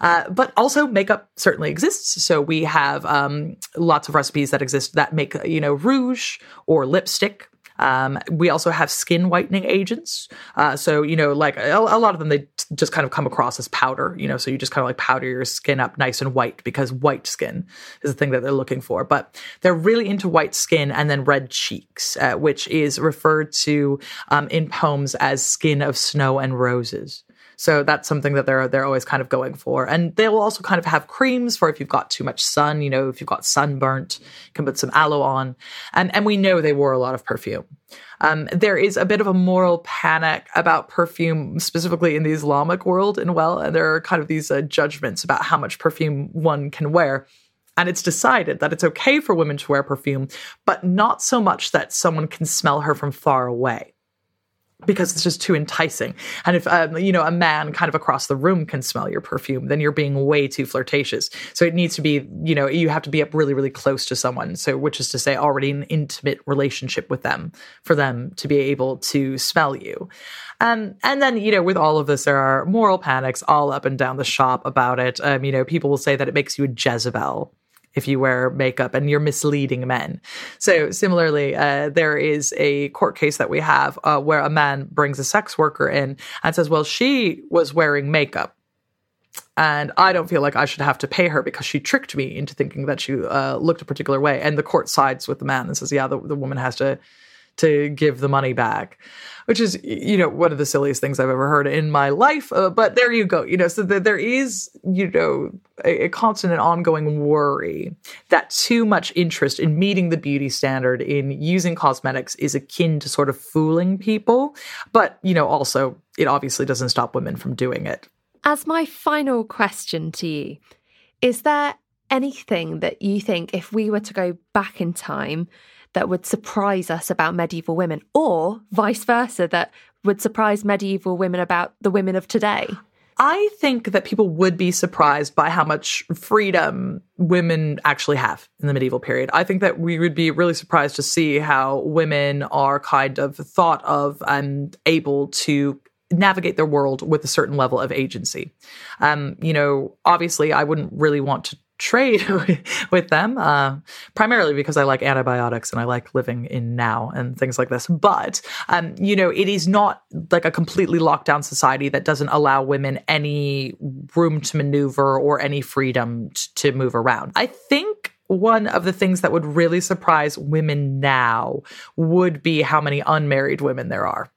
uh, but also makeup certainly exists. So we have um, lots of recipes that exist that make you know rouge or lipstick um, we also have skin whitening agents. Uh, so, you know, like a, a, lot of them, they just kind of come across as powder, you know, so you just kind of like powder your skin up nice and white because white skin is the thing that they're looking for. But they're really into white skin and then red cheeks, uh, which is referred to um, in poems as skin of snow and roses. So that's something that they're they're always kind of going for. And they will also kind of have creams for if you've got too much sun, you know, if you've got sunburnt, you can put some aloe on. And and we know they wore a lot of perfume. Um, there is a bit of a moral panic about perfume, specifically in the Islamic world, and well, and there are kind of these uh, judgments about how much perfume one can wear. And it's decided that it's okay for women to wear perfume, but not so much that someone can smell her from far away because it's just too enticing. And if um, you know a man kind of across the room can smell your perfume, then you're being way too flirtatious. So it needs to be, you know, you have to be up really, really close to someone. So which is to say, already an intimate relationship with them for them to be able to smell you. Um, and then you know, with all of this, there are moral panics all up and down the shop about it. Um, you know, people will say that it makes you a Jezebel if you wear makeup and you're misleading men. So, similarly, uh, there is a court case that we have uh, where a man brings a sex worker in and says, Well, she was wearing makeup. And I don't feel like I should have to pay her because she tricked me into thinking that she uh, looked a particular way. And the court sides with the man and says, Yeah, the, the woman has to to give the money back which is you know one of the silliest things I've ever heard in my life. Uh, but there you go. You know, so that there is you know a, a, constant and ongoing worry that too much interest in meeting the beauty standard in using cosmetics is akin to sort of fooling people. But you know, also it obviously doesn't stop women from doing it. As my final question to you, is there anything that you think if we were to go back in time that would surprise us about medieval women, or vice versa, that would surprise medieval women about the women of today? I think that people would be surprised by how much freedom women actually have in the medieval period. I think that we would be really surprised to see how women are kind of thought of and able to navigate their world with a certain level of agency. Um, you know, obviously, I wouldn't really want to trade with them, uh, primarily because I like antibiotics and I like living in now and things like this. But, um, you know, it is not like a completely locked down society that doesn't allow women any room to maneuver or any freedom t- to move around. I think one of the things that would really surprise women now would be how many unmarried women there are.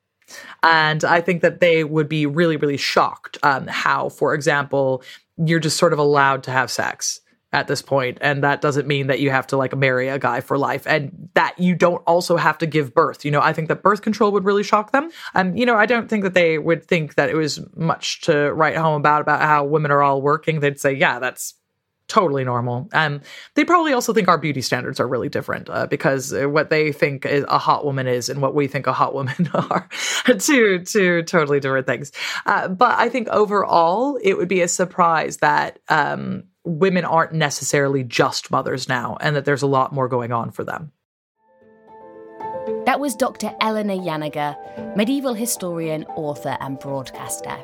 And I think that they would be really, really shocked um, how, for example, you're just sort of allowed to have sex at this point and that doesn't mean that you have to like marry a guy for life and that you don't also have to give birth you know i think that birth control would really shock them and you know i don't think that they would think that it was much to write home about about how women are all working they'd say yeah that's totally normal. And they probably also think our beauty standards are really different uh, because what they think a hot woman is and what we think a hot woman are two two totally different things. Uh, but I think overall it would be a surprise that um, women aren't necessarily just mothers now and that there's a lot more going on for them. That was Dr. Eleanor Janega, medieval historian, author, and broadcaster.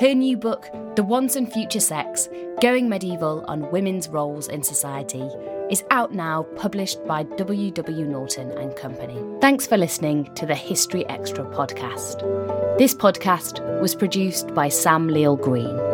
Her new book, The Once and Future Sex Going Medieval on Women's Roles in Society, is out now, published by W.W. Norton and Company. Thanks for listening to the History Extra podcast. This podcast was produced by Sam Leal Green.